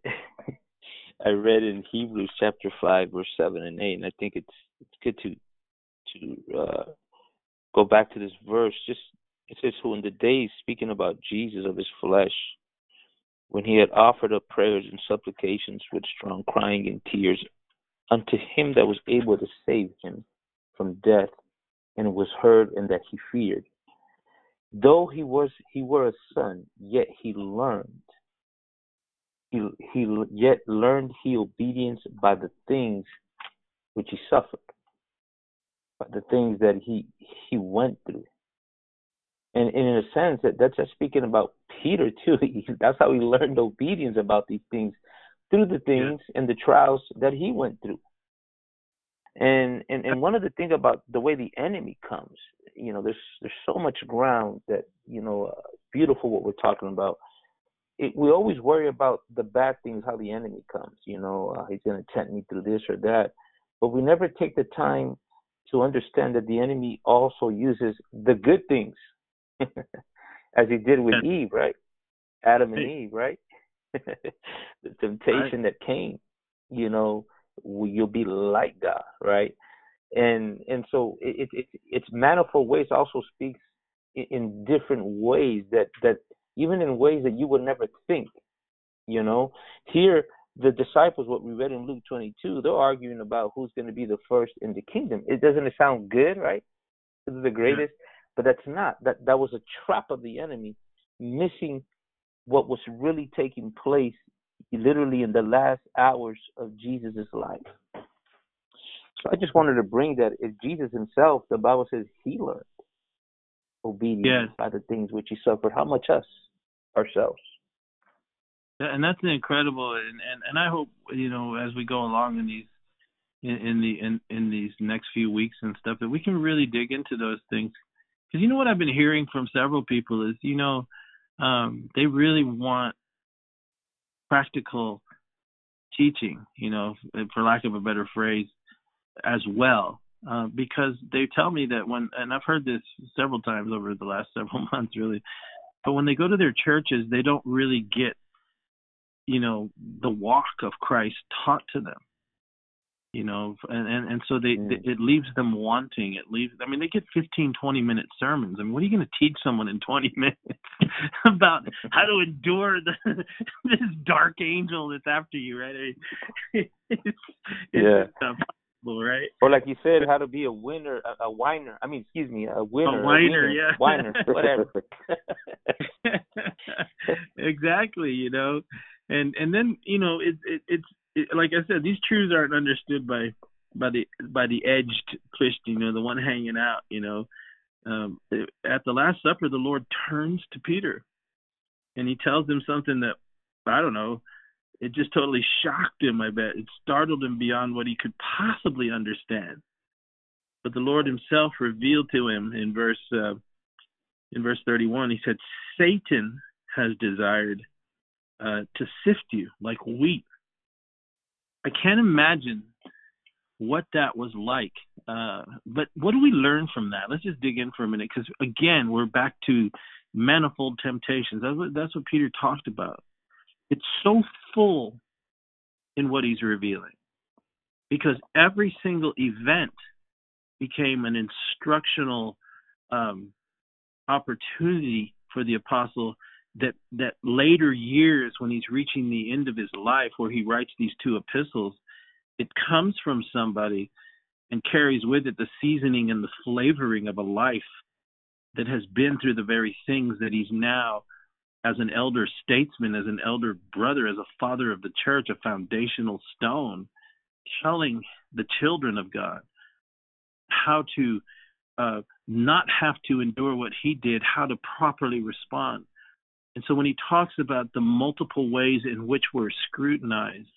I, read in Hebrews chapter five, verse seven and eight, and I think it's it's good to to uh, go back to this verse. Just it says, "Who in the days speaking about Jesus of his flesh." When he had offered up prayers and supplications with strong crying and tears unto him that was able to save him from death, and was heard and that he feared. Though he was he were a son, yet he learned. He he yet learned he obedience by the things which he suffered, by the things that he he went through. And, and in a sense, that that's just speaking about Peter [laughs] too. He, that's how he learned obedience about these things through the things yeah. and the trials that he went through. And and and one of the things about the way the enemy comes, you know, there's there's so much ground that you know, uh, beautiful what we're talking about. It, we always worry about the bad things, how the enemy comes. You know, uh, he's going to tempt me through this or that, but we never take the time to understand that the enemy also uses the good things, [laughs] as he did with Eve, right? Adam and Eve, right? [laughs] the temptation right. that came, you know, you'll be like God, right? And and so it, it, it's manifold ways also speaks in, in different ways that that even in ways that you would never think, you know. Here the disciples, what we read in Luke 22, they're arguing about who's going to be the first in the kingdom. It doesn't it sound good, right? This is the mm-hmm. greatest, yeah. but that's not. That that was a trap of the enemy, missing what was really taking place literally in the last hours of Jesus' life. So I just wanted to bring that if Jesus himself, the Bible says he learned obedience yes. by the things which he suffered, how much us ourselves? And that's an incredible, and, and and I hope you know as we go along in these in, in the in in these next few weeks and stuff that we can really dig into those things because you know what I've been hearing from several people is you know um, they really want practical teaching, you know, for lack of a better phrase, as well. Uh, because they tell me that when, and I've heard this several times over the last [laughs] several months, really, but when they go to their churches, they don't really get, you know, the walk of Christ taught to them. You know and and, and so they, mm. they, it leaves them wanting. It leaves i mean they get 15 20 minute sermons. I mean what are you going to teach someone in 20 [laughs] minutes [laughs] about how to endure the [laughs] this dark angel that's after you right? I mean, it's, it's yeah right or like you said how to be a winner a, a whiner i mean excuse me a winner a whiner yeah [laughs] whiner whatever [laughs] exactly you know and and then you know it, it it's it, like I said, these truths aren't understood by by the by the edged Christian, you know, the one hanging out, you know. Um, at the Last Supper, the Lord turns to Peter, and he tells him something that I don't know. It just totally shocked him. I bet it startled him beyond what he could possibly understand. But the Lord Himself revealed to him in verse uh, in verse 31. He said, "Satan has desired uh, to sift you like wheat." I can't imagine what that was like. Uh, but what do we learn from that? Let's just dig in for a minute, because again, we're back to manifold temptations. That's what, that's what Peter talked about. It's so full in what he's revealing, because every single event became an instructional um, opportunity for the apostle that that later years when he's reaching the end of his life where he writes these two epistles it comes from somebody and carries with it the seasoning and the flavoring of a life that has been through the very things that he's now as an elder statesman as an elder brother as a father of the church a foundational stone telling the children of god how to uh, not have to endure what he did how to properly respond. And so when he talks about the multiple ways in which we're scrutinized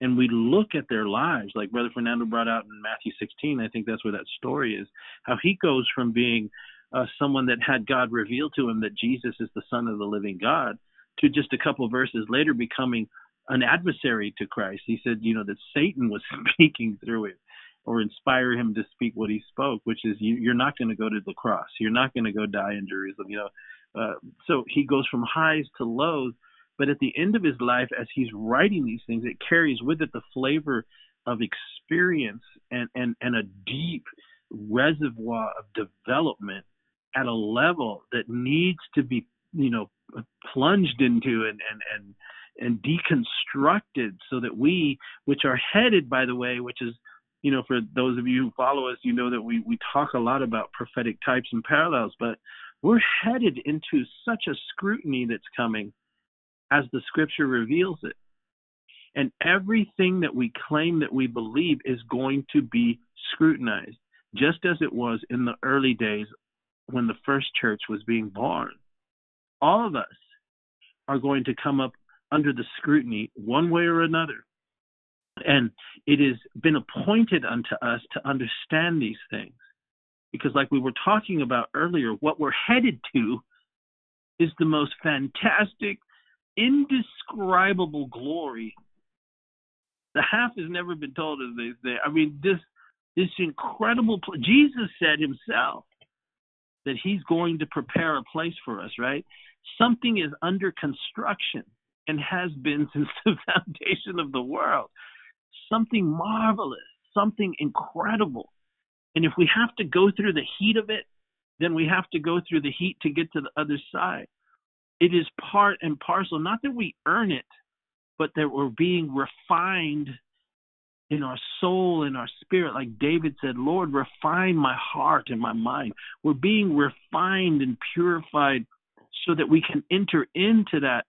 and we look at their lives, like Brother Fernando brought out in Matthew 16, I think that's where that story is, how he goes from being uh, someone that had God reveal to him that Jesus is the Son of the living God to just a couple verses later becoming an adversary to Christ. He said, you know, that Satan was [laughs] speaking through it or inspire him to speak what he spoke, which is you, you're not going to go to the cross. You're not going to go die in Jerusalem. You know, uh, so he goes from highs to lows but at the end of his life, as he's writing these things, it carries with it the flavor of experience and, and, and a deep reservoir of development at a level that needs to be, you know, plunged into and, and, and, and deconstructed so that we, which are headed, by the way, which is, you know, for those of you who follow us, you know that we, we talk a lot about prophetic types and parallels, but we're headed into such a scrutiny that's coming as the scripture reveals it. And everything that we claim that we believe is going to be scrutinized, just as it was in the early days when the first church was being born. All of us are going to come up under the scrutiny one way or another. And it has been appointed unto us to understand these things. Because, like we were talking about earlier, what we're headed to is the most fantastic, indescribable glory. The half has never been told, as they say. I mean, this this incredible. Pl- Jesus said himself that he's going to prepare a place for us. Right? Something is under construction and has been [laughs] since the foundation of the world. Something marvelous, something incredible. And if we have to go through the heat of it, then we have to go through the heat to get to the other side. It is part and parcel, not that we earn it, but that we're being refined in our soul and our spirit. Like David said, Lord, refine my heart and my mind. We're being refined and purified so that we can enter into that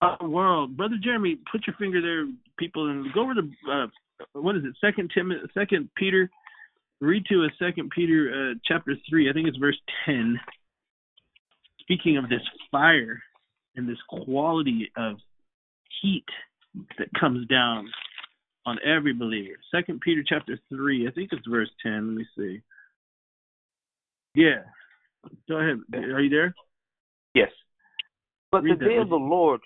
other world. Brother Jeremy, put your finger there, people, and go over to uh, what is it? Second Timothy, Second Peter. Read to us Second Peter uh, chapter three. I think it's verse ten speaking of this fire and this quality of heat that comes down on every believer. Second Peter chapter three, I think it's verse ten. Let me see. Yeah. Go ahead. Are you there? Yes. But Read the day of the? Lord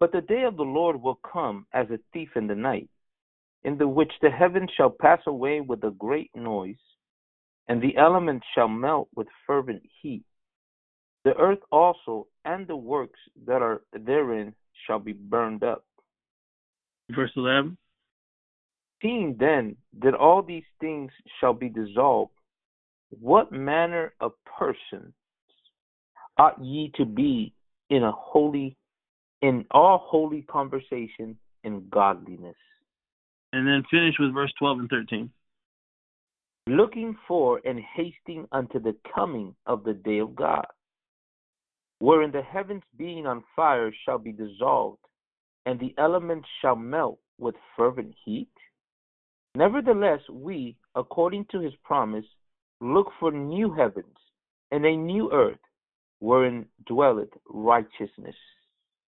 but the day of the Lord will come as a thief in the night, in the which the heavens shall pass away with a great noise, and the elements shall melt with fervent heat. The earth also and the works that are therein shall be burned up. Verse eleven. Seeing then that all these things shall be dissolved, what manner of persons ought ye to be in a holy, in all holy conversation and godliness, And then finish with verse twelve and thirteen. looking for and hasting unto the coming of the day of God, wherein the heavens being on fire shall be dissolved, and the elements shall melt with fervent heat? Nevertheless, we, according to his promise, look for new heavens and a new earth wherein dwelleth righteousness.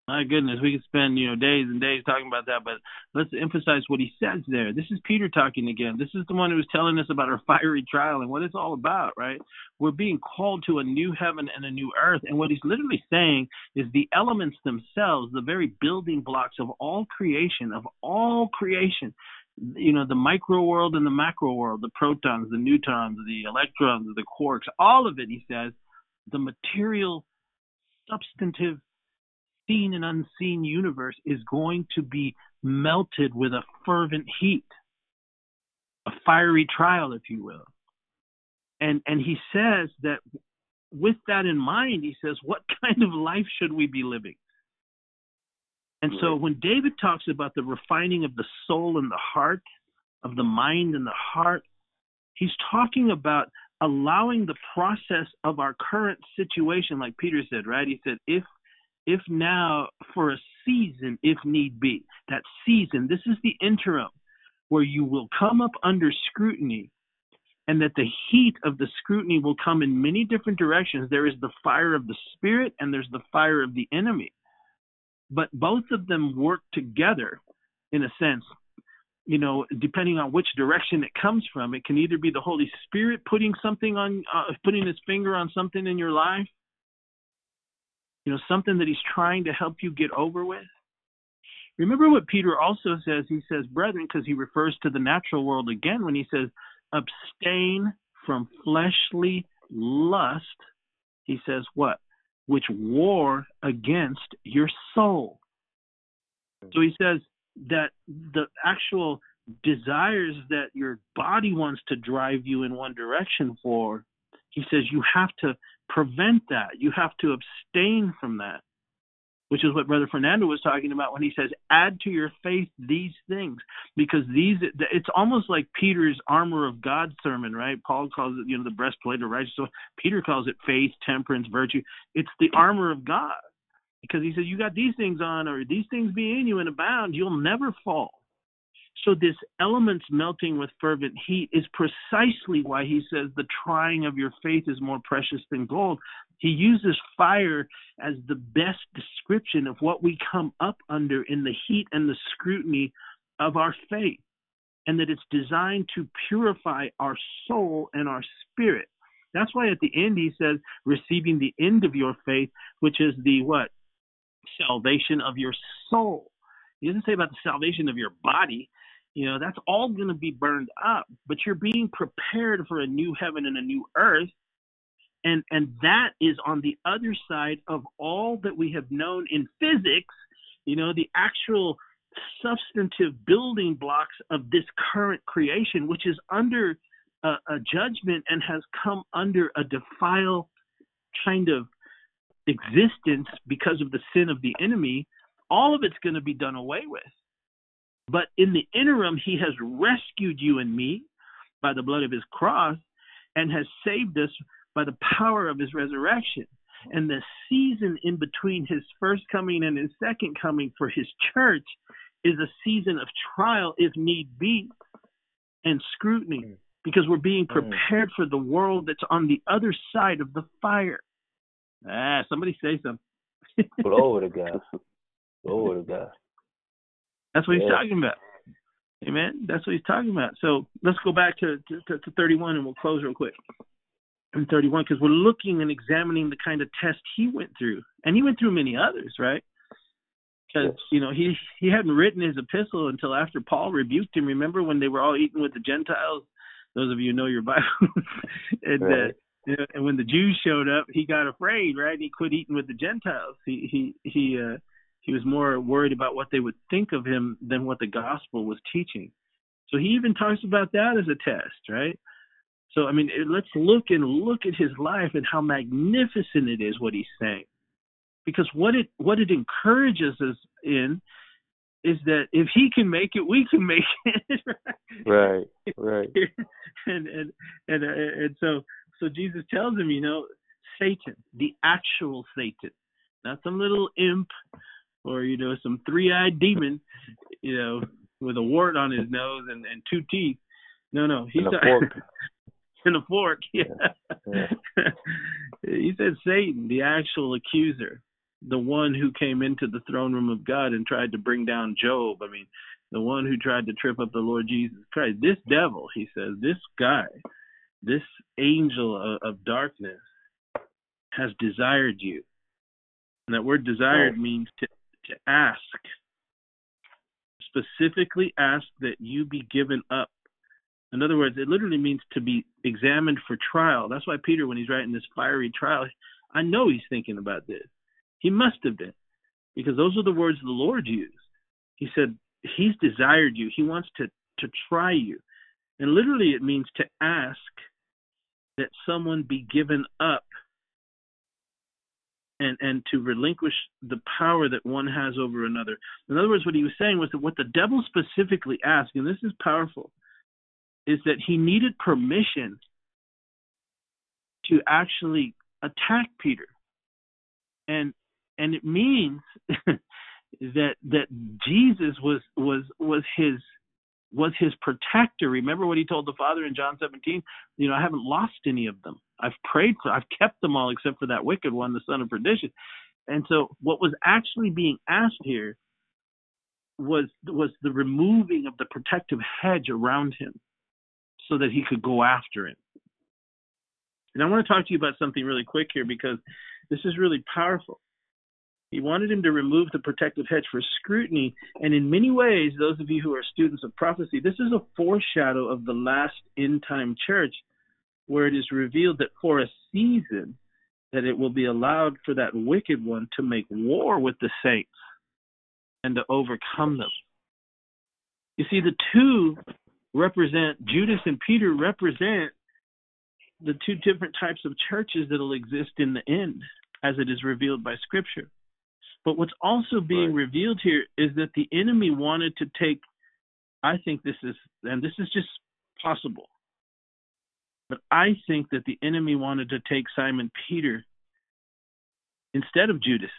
My goodness, we could spend you know days and days talking about that, but let's emphasize what he says there. This is Peter talking again. This is the one who was telling us about our [laughs] fiery trial and what it's all about, right? We're being called to a new heaven and a new earth, and what he's literally saying is the elements themselves, the very building blocks of all creation, of all creation, you know, the micro world and the macro world, the protons, the neutrons, the electrons, the quarks, all of it, he says, the material, substantive seen and unseen universe is going to be melted with a fervent heat, a fiery trial, if you will. And and he says that with that in mind, he says, what [laughs] kind of life should we be living? And so when David talks about the refining of the soul and the heart, of the mind and the heart, he's talking about allowing the process of our current situation, like Peter said, right? He said, if if now for a season, if need be, that season, this is the interim where you will come up under scrutiny and that the heat of the scrutiny will come in many different directions. There is the fire of the spirit and there's the fire of the enemy. But both of them work together in a sense. You know, depending on which direction it comes from, it can either be the Holy Spirit putting something on, uh, putting His finger on something in your life, you know, something that he's trying to help you get over with. Remember what Peter also says. He says, brethren, because he refers to the natural world again when he says, abstain from fleshly lust. He says, what? Which war against your soul. So he says that the actual desires that your body wants to drive you in one direction for, he says you have to prevent that. You have to abstain from that, which is what Brother Fernando was talking about when he says, add to your faith these things, because these, it's almost like Peter's armor of God sermon, right? Paul calls it, you know, the breastplate of righteousness. Peter calls it faith, temperance, virtue. It's the armor of God. Because he says, You got these things on, or these things be in you and abound, you'll never fall. So, this elements melting with fervent heat is precisely why he says the trying of your faith is more precious than gold. He uses fire as the best description of what we come up under in the heat and the scrutiny of our faith, and that it's designed to purify our soul and our spirit. That's why at the end he says, receiving the end of your faith, which is the what? Salvation of your soul. He doesn't say about the salvation of your body you know that's all going to be burned up but you're being prepared for a new heaven and a new earth. And and that is on the other side of all that we have known in physics you know the actual substantive building blocks of this current creation which is under a, a judgment and has come under a defiled kind of existence because of the sin of the enemy all of it's going to be done away with but in the interim, he has rescued you and me by the blood of his cross and has saved us by the power of his resurrection. And the season in between his first coming and his second coming for his church is a season of trial, if need be, and scrutiny, mm. because we're being mm. prepared for the world that's on the other side of the fire. Ah, somebody say something. Glory to God. [laughs] Glory to God. That's what yeah. he's talking about. Amen. That's what he's talking about. So let's go back to, to, to 31 and we'll close real quick. In 31, because we're looking and examining the kind of test he went through. And he went through many others, right? Because, yes. you know, he, he hadn't written his epistle until after Paul rebuked him. Remember when they were all eating with the Gentiles? Those of you know your [laughs] Bible. and, uh, right. uh, and when the Jews showed up, he got afraid, right? He quit eating with the Gentiles. He, he, he, uh, he was more worried about what they would think of him than what the gospel was teaching. So he even talks about that as a test, right? So I mean, let's look and look at his life and how magnificent it is what he's saying. Because what it what it encourages us in is that if he can make it, we can make [laughs] it. right, right. [laughs] and and and uh, and so so Jesus tells him, you know, Satan, the actual Satan, not some little imp or you know some three-eyed demon, you know, with a wart on his nose and, and two teeth. No, no, he's And a fork. [laughs] and a fork. Yeah. Yeah. [laughs] he said Satan, the actual accuser, the one who came into the throne room of God and tried to bring down Job. I mean, the one who tried to trip up the Lord Jesus Christ. This devil, he says, this guy, this angel of, of darkness has desired you. And that word desired Right. means to, to ask, specifically ask that you be given up. In other words, it literally means to be examined for trial. That's why Peter, when he's writing this fiery trial, I know he's thinking about this. He must have been, because those are the words the Lord used. He said, He's desired you. He wants to, to try you. And literally, it means to ask that someone be given up and, and to relinquish the power that one has over another. In other words, what he was saying was that what the devil specifically asked, and this is powerful, is that he needed permission to actually attack Peter. And and it means [laughs] that that Jesus was was was his was his protector. Remember what he told the Father in John 17? You know, I haven't lost any of them. I've prayed for, I've kept them all except for that wicked one, the son of perdition. And so, what was actually being asked here was was the removing of the protective hedge around him, so that he could go after him. And I want to talk to you about something really quick here because this is really powerful. He wanted him to remove the protective hedge for scrutiny. And in many ways, those of you who are students of prophecy, this is a foreshadow of the last end time church, where it is revealed that for a season, that it will be allowed for that wicked one to make war with the saints and to overcome them. You see, the two represent, Judas and Peter represent the two different types of churches that will exist in the end as it is revealed by Scripture. But what's also being Right. revealed here is that the enemy wanted to take, I think this is, and this is just possible, but I think that the enemy wanted to take Simon Peter instead of Judas.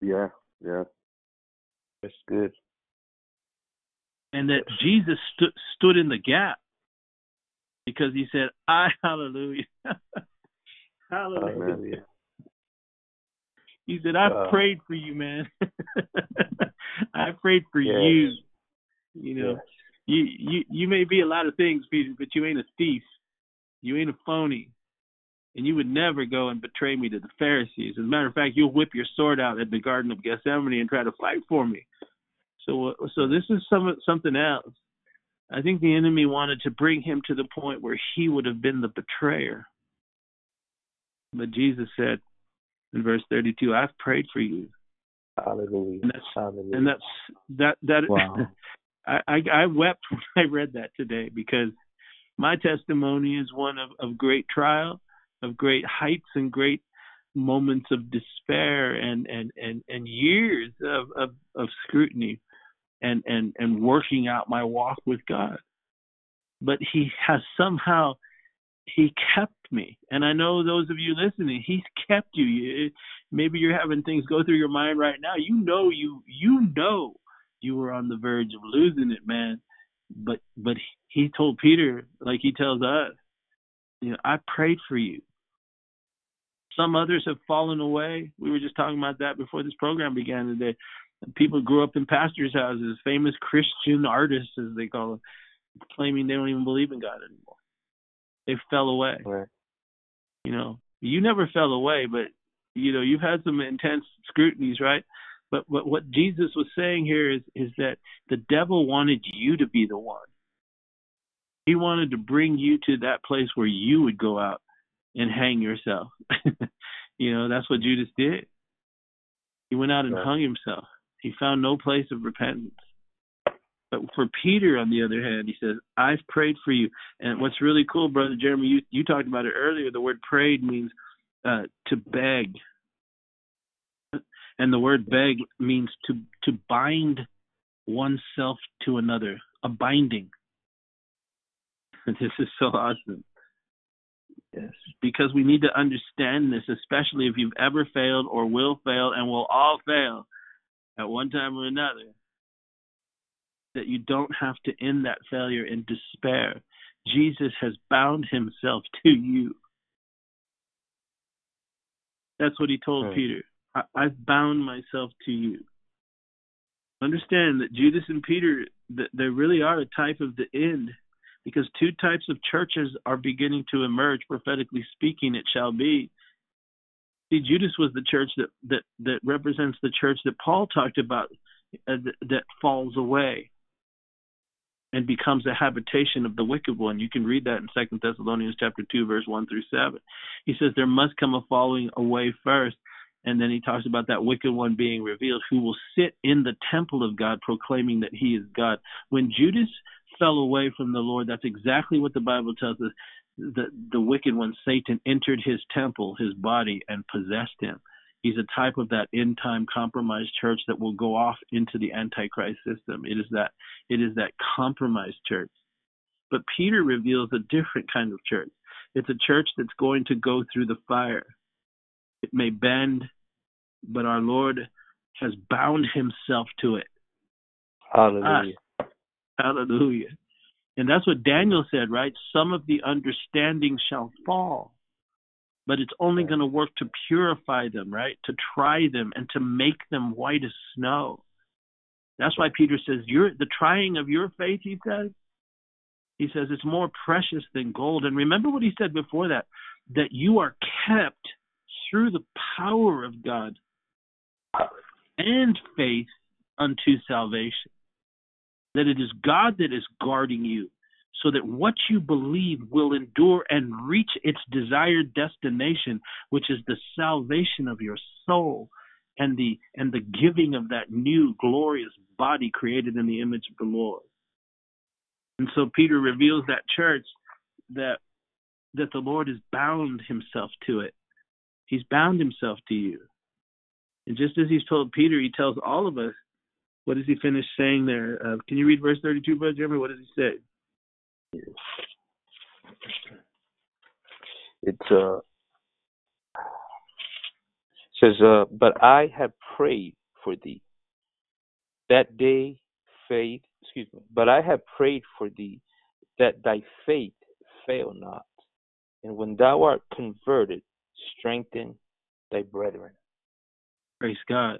Yeah, yeah. That's good. and that Jesus stu- stood in the gap because he said, "I hallelujah, [laughs] hallelujah." Hallelujah. He said, "I Uh, prayed for you, man. [laughs] I prayed for Yes. you. You know, Yes. You you you may be a lot of things, Peter, but you ain't a thief. You ain't a phony." And you would never go and betray me to the Pharisees. As a matter of fact, you'll whip your sword out at the Garden of Gethsemane and try to fight for me. So, uh, so this is some something else. I think the enemy wanted to bring him to the point where he would have been the betrayer. But Jesus said in verse 32, "I've prayed for you," Hallelujah. and that's Hallelujah. and that's that that. Wow. [laughs] I, I wept [laughs] when I read that today because my testimony is one of of great trial, of great heights and great moments of despair and and and and years of of, of scrutiny and and and working out my walk with God. But he has somehow he kept me. And I know those of you listening, he's kept. You- Maybe you're having things go through your mind right now. You know you you know you were on the verge of losing it, man. But but he told Peter, like he tells us, you know, I prayed for you. Some others have fallen away. We were just talking about that before this program began today. People grew up in pastors' houses, famous Christian artists, as they call them, claiming they don't even believe in God anymore. They fell away. Right. You know, you never fell away, but you know, you've had some intense scrutinies, right? But but what Jesus was saying here is is that the devil wanted you to be the one. He wanted to bring you to that place where you would go out and hang yourself. [laughs] you know, that's what Judas did. He went out and Right. hung himself. He found no place of repentance. But for Peter, on the other hand, he says, I've prayed for you. And what's really cool, Brother Jeremy, you, you talked about it earlier. The word prayed means uh, to beg. And the word beg means to, to bind oneself to another, a binding. [laughs] This is so awesome Yes. because we need to understand this, especially if you've ever failed or will fail and will all fail at one time or another. that you don't have to end that failure in despair. Jesus has bound himself to you. That's what he told Hmm. Peter. I, I've bound myself to you. Understand that Judas and Peter, that they really are a type of the end, because two types of churches are beginning to emerge. Prophetically speaking, it shall be. See, Judas was the church that that that represents the church that Paul talked about, uh, that, that falls away and becomes a habitation of the wicked one. You can read that in Second Thessalonians chapter two, verse one through seven. He says there must come a falling away first, and then he talks about that wicked one being revealed, who will sit in the temple of God, proclaiming that he is God. When Judas fell away from the Lord, that's exactly what the Bible tells us. The the wicked one, Satan, entered his temple, his body, and possessed him. He's a type of that end time compromised church that will go off into the antichrist system. It is that it is that compromised church. But Peter reveals a different kind of church. It's a church that's going to go through the fire. It may bend, but our Lord has bound himself to it. Hallelujah. Ah, hallelujah. And that's what Daniel said, right? Some of the understanding shall fall. But it's only going to work to purify them, right? To try them and to make them white as snow. That's why Peter says, "You're the trying of your faith." He says, he says it's more precious than gold. And remember what he said before that, that you are kept through the power of God and faith unto salvation. That it is God that is guarding you, so that what you believe will endure and reach its desired destination, which is the salvation of your soul and the and the giving of that new glorious body created in the image of the Lord. And so Peter reveals that church that that the Lord has bound himself to it. He's bound himself to you. And just as he's told Peter, he tells all of us. What does he finish saying there? Uh, can you read verse 32, Brother Jeremy? What does he say? It's uh says uh but I have prayed for thee that day faith excuse me but I have prayed for thee that thy faith fail not and when thou art converted strengthen thy brethren Praise God.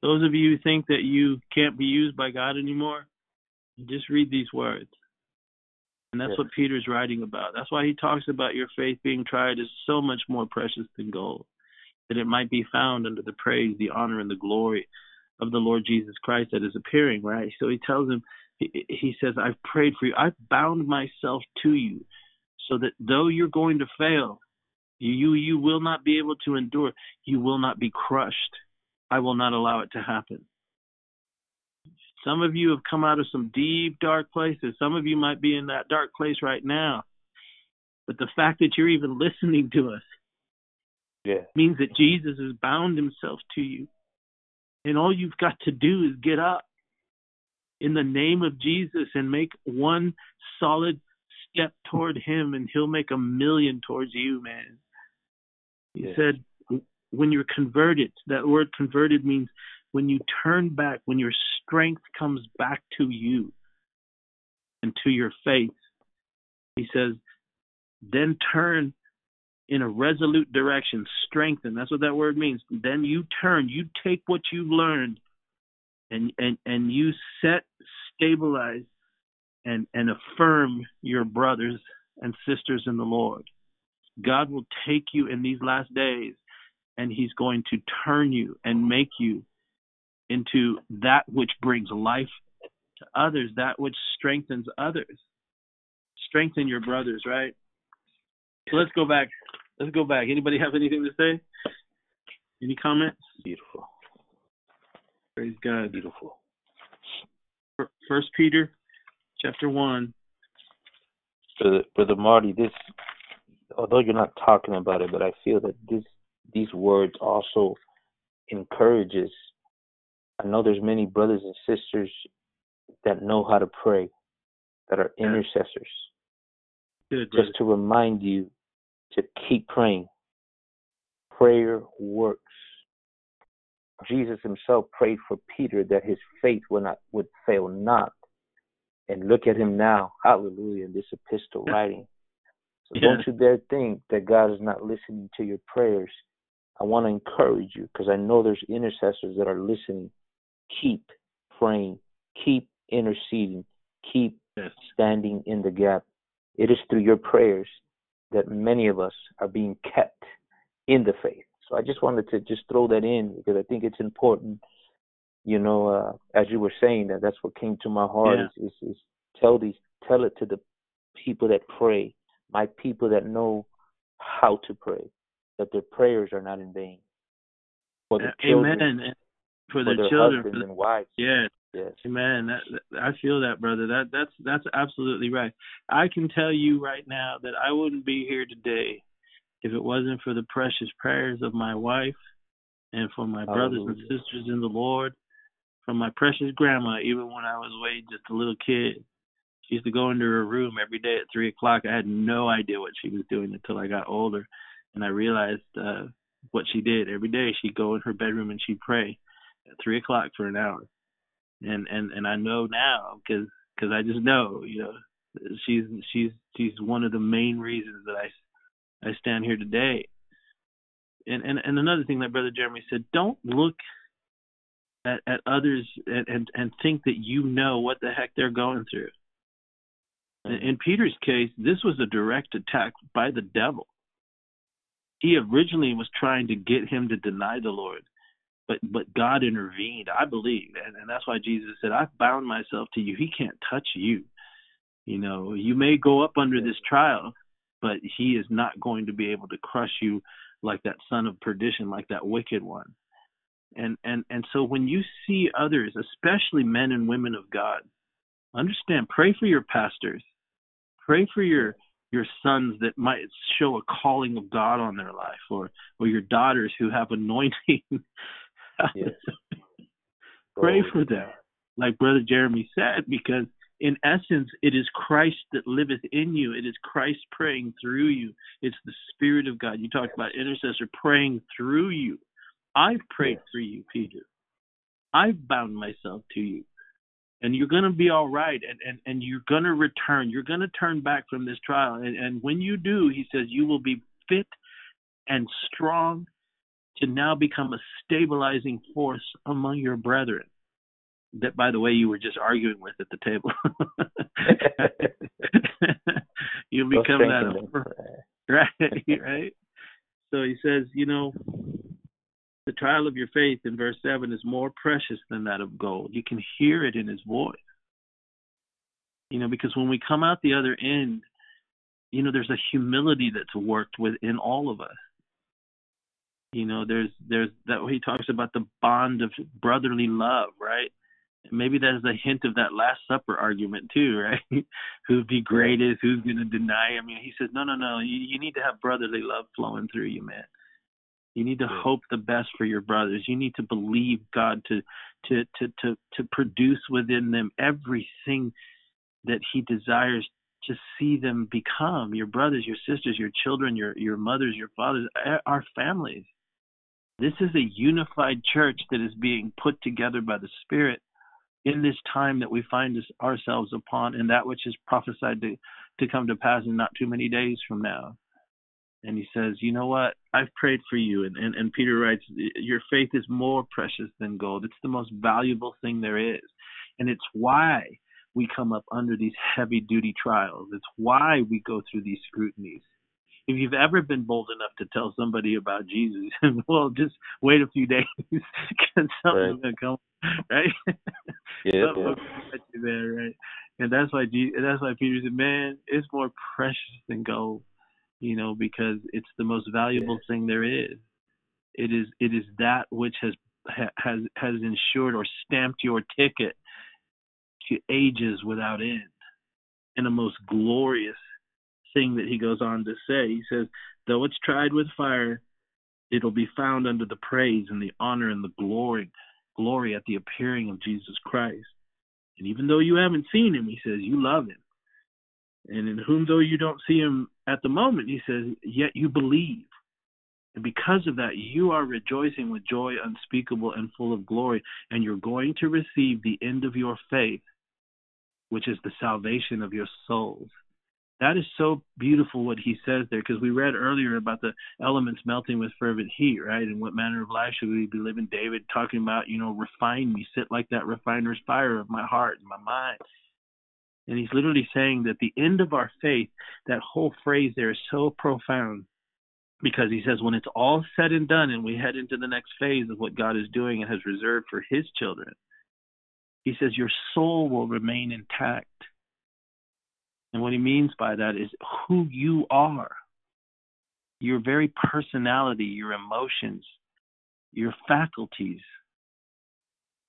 Those of you who think that you can't be used by God anymore, just read these words. And that's Yes. what Peter's writing about. That's why he talks about your faith being tried as so much more precious than gold, that it might be found under the praise, the honor, and the glory of the Lord Jesus Christ that is appearing, right? So he tells him, he, says, I've prayed for you. I've bound myself to you so that though you're going to fail, you, you will not be able to endure. You will not be crushed. I will not allow it to happen. Some of you have come out of some deep, dark places. Some of you might be in that dark place right now. But the fact that you're even listening to us yeah means that Jesus has bound himself to you. And all you've got to do is get up in the name of Jesus and make one solid step toward him, and he'll make a million towards you, man. He Yes. said, when you're converted, that word converted means when you turn back, when your strength comes back to you and to your faith. He says, then turn in a resolute direction, strengthen. That's what that word means. Then you turn, you take what you've learned and and and you set, stabilize and and affirm your brothers and sisters in the Lord. God will take you in these last days and he's going to turn you and make you into that which brings life to others, that which strengthens others. Strengthen your brothers, right? So let's go back. Let's go back. Anybody have anything to say? Any comments? beautiful Praise God. beautiful First Peter, chapter one. brother, brother Marty, this, although you're not talking about it, but I feel that this, these words also encourages. I know there's many brothers and sisters that know how to pray, that are intercessors. Good. Just to remind you to keep praying. Prayer works. Jesus himself prayed for Peter that his faith would not would fail not. And look at him now. Hallelujah. In this epistle writing. So Yeah. don't you dare think that God is not listening to your prayers. I want to encourage you because I know there's intercessors that are listening. Keep praying, keep interceding, keep Yes. standing in the gap. It is through your prayers that many of us are being kept in the faith. So I just wanted to just throw that in because I think it's important. You know, uh, as you were saying that, that's what came to my heart Yeah. is, is is tell these tell it to the people that pray, my people that know how to pray, that their prayers are not in vain. For the children, Amen. And for, for the their children. husbands For the, and wives. yeah. Yes. Amen. That, that I feel that, brother. That that's that's absolutely right. I can tell you right now that I wouldn't be here today if it wasn't for the precious prayers of my wife and for my brothers and sisters in the Lord, from my precious grandma, even when I was way just a little kid. She used to go into her room every day at three o'clock. I had no idea what she was doing until I got older, and I realized uh, what she did every day. She'd go in her bedroom and she'd pray at three o'clock for an hour and and and I know now because because I just know you know she's she's she's one of the main reasons that I I stand here today. And and and another thing that Brother Jeremy said, don't look at at others and and, and think that you know what the heck they're going through. In, in Peter's case, this was a direct attack by the devil. He originally was trying to get him to deny the Lord but but God intervened, I believe, and, and that's why Jesus said, "I've bound myself to you. He can't touch you. You know, you may go up under this trial, but He is not going to be able to crush you like that son of perdition, like that wicked one." And and and so when you see others, especially men and women of God, understand. Pray for your pastors. Pray for your your sons that might show a calling of God on their life, or or your daughters who have anointing. [laughs] Yes. Pray for them, like Brother Jeremy said, because in essence, it is Christ that liveth in you. It is Christ praying through you. It's the Spirit of God. You talked about intercessor praying through you. I've prayed Yes. through you, Peter. I've bound myself to you. And you're going to be all right, and, and, and you're going to return. You're going to turn back from this trial. And, and when you do, he says, you will be fit and strong to now become a stabilizing force among your brethren that by the way you were just arguing with at the table [laughs] you'll become that [laughs] right right so he says you know the trial of your faith in verse 7 is more precious than that of gold. You can hear it in his voice. You know because when we come out the other end you know there's a humility that's worked within all of us. You know there's there's that he talks about the bond of brotherly love right? Maybe that's a hint of that last supper argument too right? [laughs] Who'd be greatest? Who's going to deny i mean he says no no no. You, you need to have brotherly love flowing through you man you need to hope the best for your brothers. You need to believe god to to to to to produce within them everything that he desires to see them become. Your brothers your sisters your children your your mothers your fathers our families. This is a unified church that is being put together by the Spirit in this time that we find ourselves upon, and that which is prophesied to, to come to pass in not too many days from now. And he says, You know what? I've prayed for you. And, and, and Peter writes, Your faith is more precious than gold. It's the most valuable thing there is. And it's why we come up under these heavy duty trials. It's why we go through these scrutinies if you've ever been bold enough to tell somebody about Jesus, [laughs] well, just wait a few days [laughs] because something's Right. gonna come, right? Yeah, Something will catch you there, right? And that's why Je- that's why Peter said, "Man, it's more precious than gold," you know, because it's the most valuable thing there is. It is it is that which has ha- has has ensured or stamped your ticket to ages without end, and a most glorious thing that he goes on to say. He says, though it's tried with fire, it'll be found under the praise and the honor and the glory, glory at the appearing of Jesus Christ. And even though you haven't seen him, he says, you love him. And in whom though you don't see him at the moment, he says, yet you believe. And because of that, you are rejoicing with joy unspeakable and full of glory, and you're going to receive the end of your faith, which is the salvation of your souls. That is so beautiful what he says there, because we read earlier about the elements melting with fervent heat, right? And what manner of life should we be living? David talking about, you know, refine me, sit like that refiner's fire of my heart and my mind. And he's literally saying that the end of our faith, that whole phrase there is so profound because he says when it's all said and done and we head into the next phase of what God is doing and has reserved for his children, he says your soul will remain intact. And what he means by that is who you are, your very personality, your emotions, your faculties.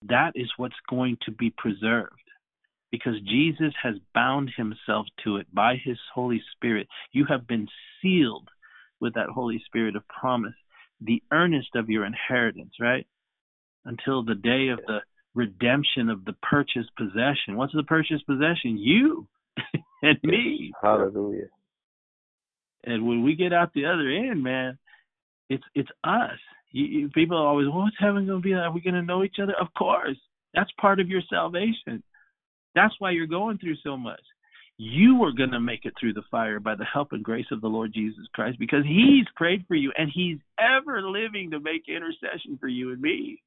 That is what's going to be preserved because Jesus has bound himself to it by his Holy Spirit. You have been sealed with that Holy Spirit of promise, the earnest of your inheritance, right? Until the day of the redemption of the purchased possession. What's the purchased possession? You [laughs] and me. Hallelujah. And when we get out the other end, man, it's it's us. You, you, people are always, well, what's heaven going to be like? Are we going to know each other? Of course. That's part of your salvation. That's why you're going through so much. You are going to make it through the fire by the help and grace of the Lord Jesus Christ because He's prayed for you and He's ever living to make intercession for you and me.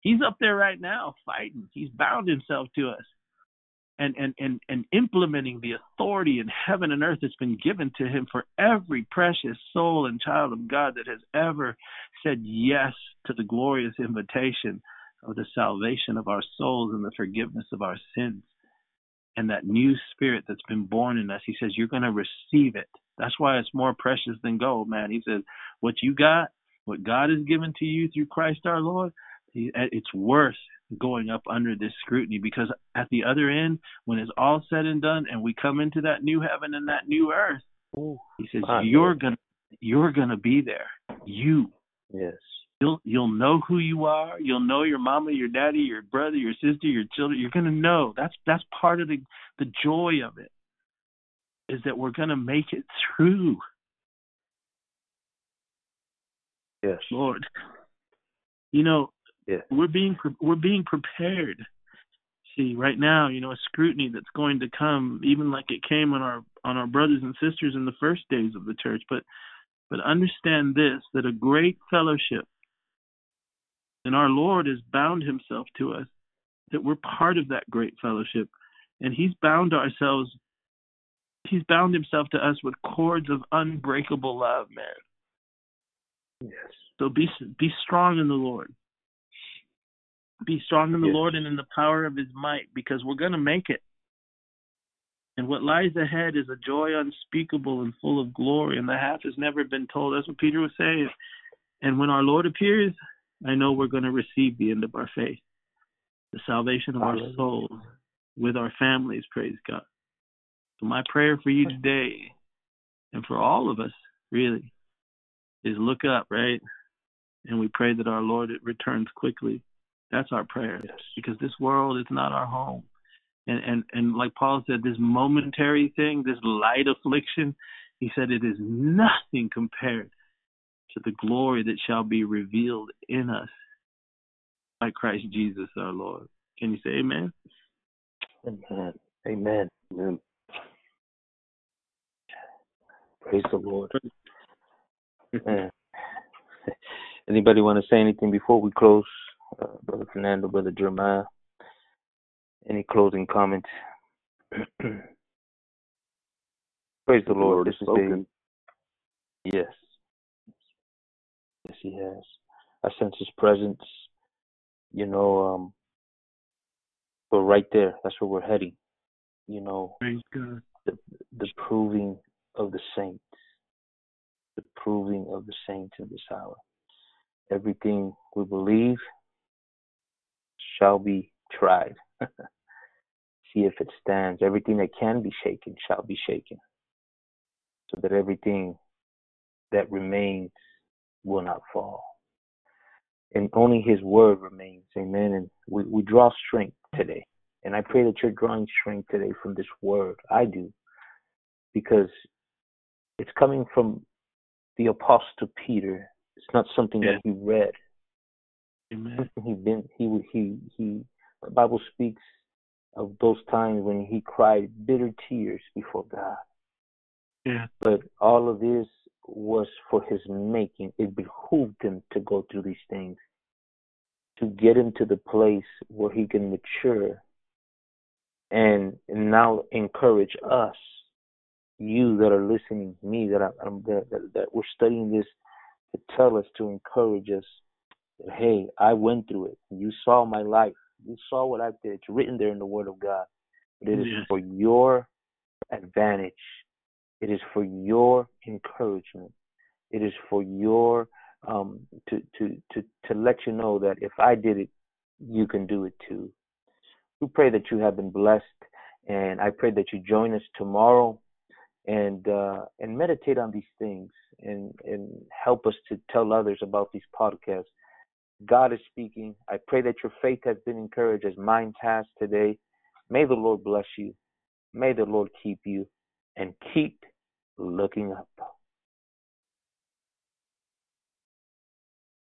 He's up there right now fighting. He's bound Himself to us and, and, and, and implementing the authority in heaven and earth that's been given to Him for every precious soul and child of God that has ever said yes to the glorious invitation of the salvation of our souls and the forgiveness of our sins and that new spirit that's been born in us. He says, You're going to receive it. That's why it's more precious than gold, man. He says, What you got, what God has given to you through Christ our Lord, eh, it's worth going up under this scrutiny because at the other end, when it's all said and done and we come into that new heaven and that new earth, he says, You're gonna you're gonna be there. You. Yes. You'll you'll know who you are. You'll know your mama, your daddy, your brother, your sister, your children. You're gonna know. That's that's part of the the joy of it. Is that we're gonna make it through. Yes. Lord. You know, we're being we're being prepared. See, right now, you know, a scrutiny that's going to come, even like it came on our on our brothers and sisters in the first days of the church. But but understand this: that a great fellowship and our Lord has bound himself to us, that we're part of that great fellowship. And he's bound ourselves, he's bound himself to us with cords of unbreakable love, man. Yes. So be be strong in the Lord. Be strong in the yes. Lord and in the power of his might, because we're gonna make it. And what lies ahead is a joy unspeakable and full of glory, and the half has never been told. That's what Peter was saying. And when our Lord appears, I know we're going to receive the end of our faith, the salvation of Hallelujah. our souls with our families, praise God. So, my prayer for you today, and for all of us, really, is look up, right? And we pray that our Lord returns quickly. That's our prayer. Yes. Because this world is not our home. And, and and like Paul said, this momentary thing, this light affliction, he said it is nothing compared to the glory that shall be revealed in us by Christ Jesus our Lord. Can you say amen? Amen. Amen. Amen. Praise the Lord. Man. [laughs] [laughs] Anybody want to say anything before we close? Uh, Brother Fernando, Brother Jeremiah. Any closing comments? [clears throat] Praise the Lord. Lord This is a spoken. yes. Yes, he has. I sense his presence. You know, um, we're right there. That's where we're heading. You know, the the proving of the saints. The proving of the saints in this hour. Everything we believe shall be tried. [laughs] See if it stands. Everything that can be shaken shall be shaken. So that everything that remains will not fall. And only his word remains. Amen. And we, we draw strength today. And I pray that you're drawing strength today from this word. I do. Because it's coming from the apostle Peter. It's not something Yeah. that he read. Amen. He been he he he the Bible speaks of those times when he cried bitter tears before God. Yeah. But all of this was for his making. It behooved him to go through these things, to get him to the place where he can mature and now encourage us, you that are listening, me that I, that, that, that we're studying this to tell us to encourage us that hey, I went through it. You saw my life. You saw what I did. It's written there in the Word of God. But it is Yes. for your advantage. It is for your encouragement. It is for your um, to to to to let you know that if I did it, you can do it too. We pray that you have been blessed, and I pray that you join us tomorrow and uh, and meditate on these things and and help us to tell others about these podcasts. God is speaking. I pray that your faith has been encouraged as mine has today. May the Lord bless you. May the Lord keep you and keep looking up.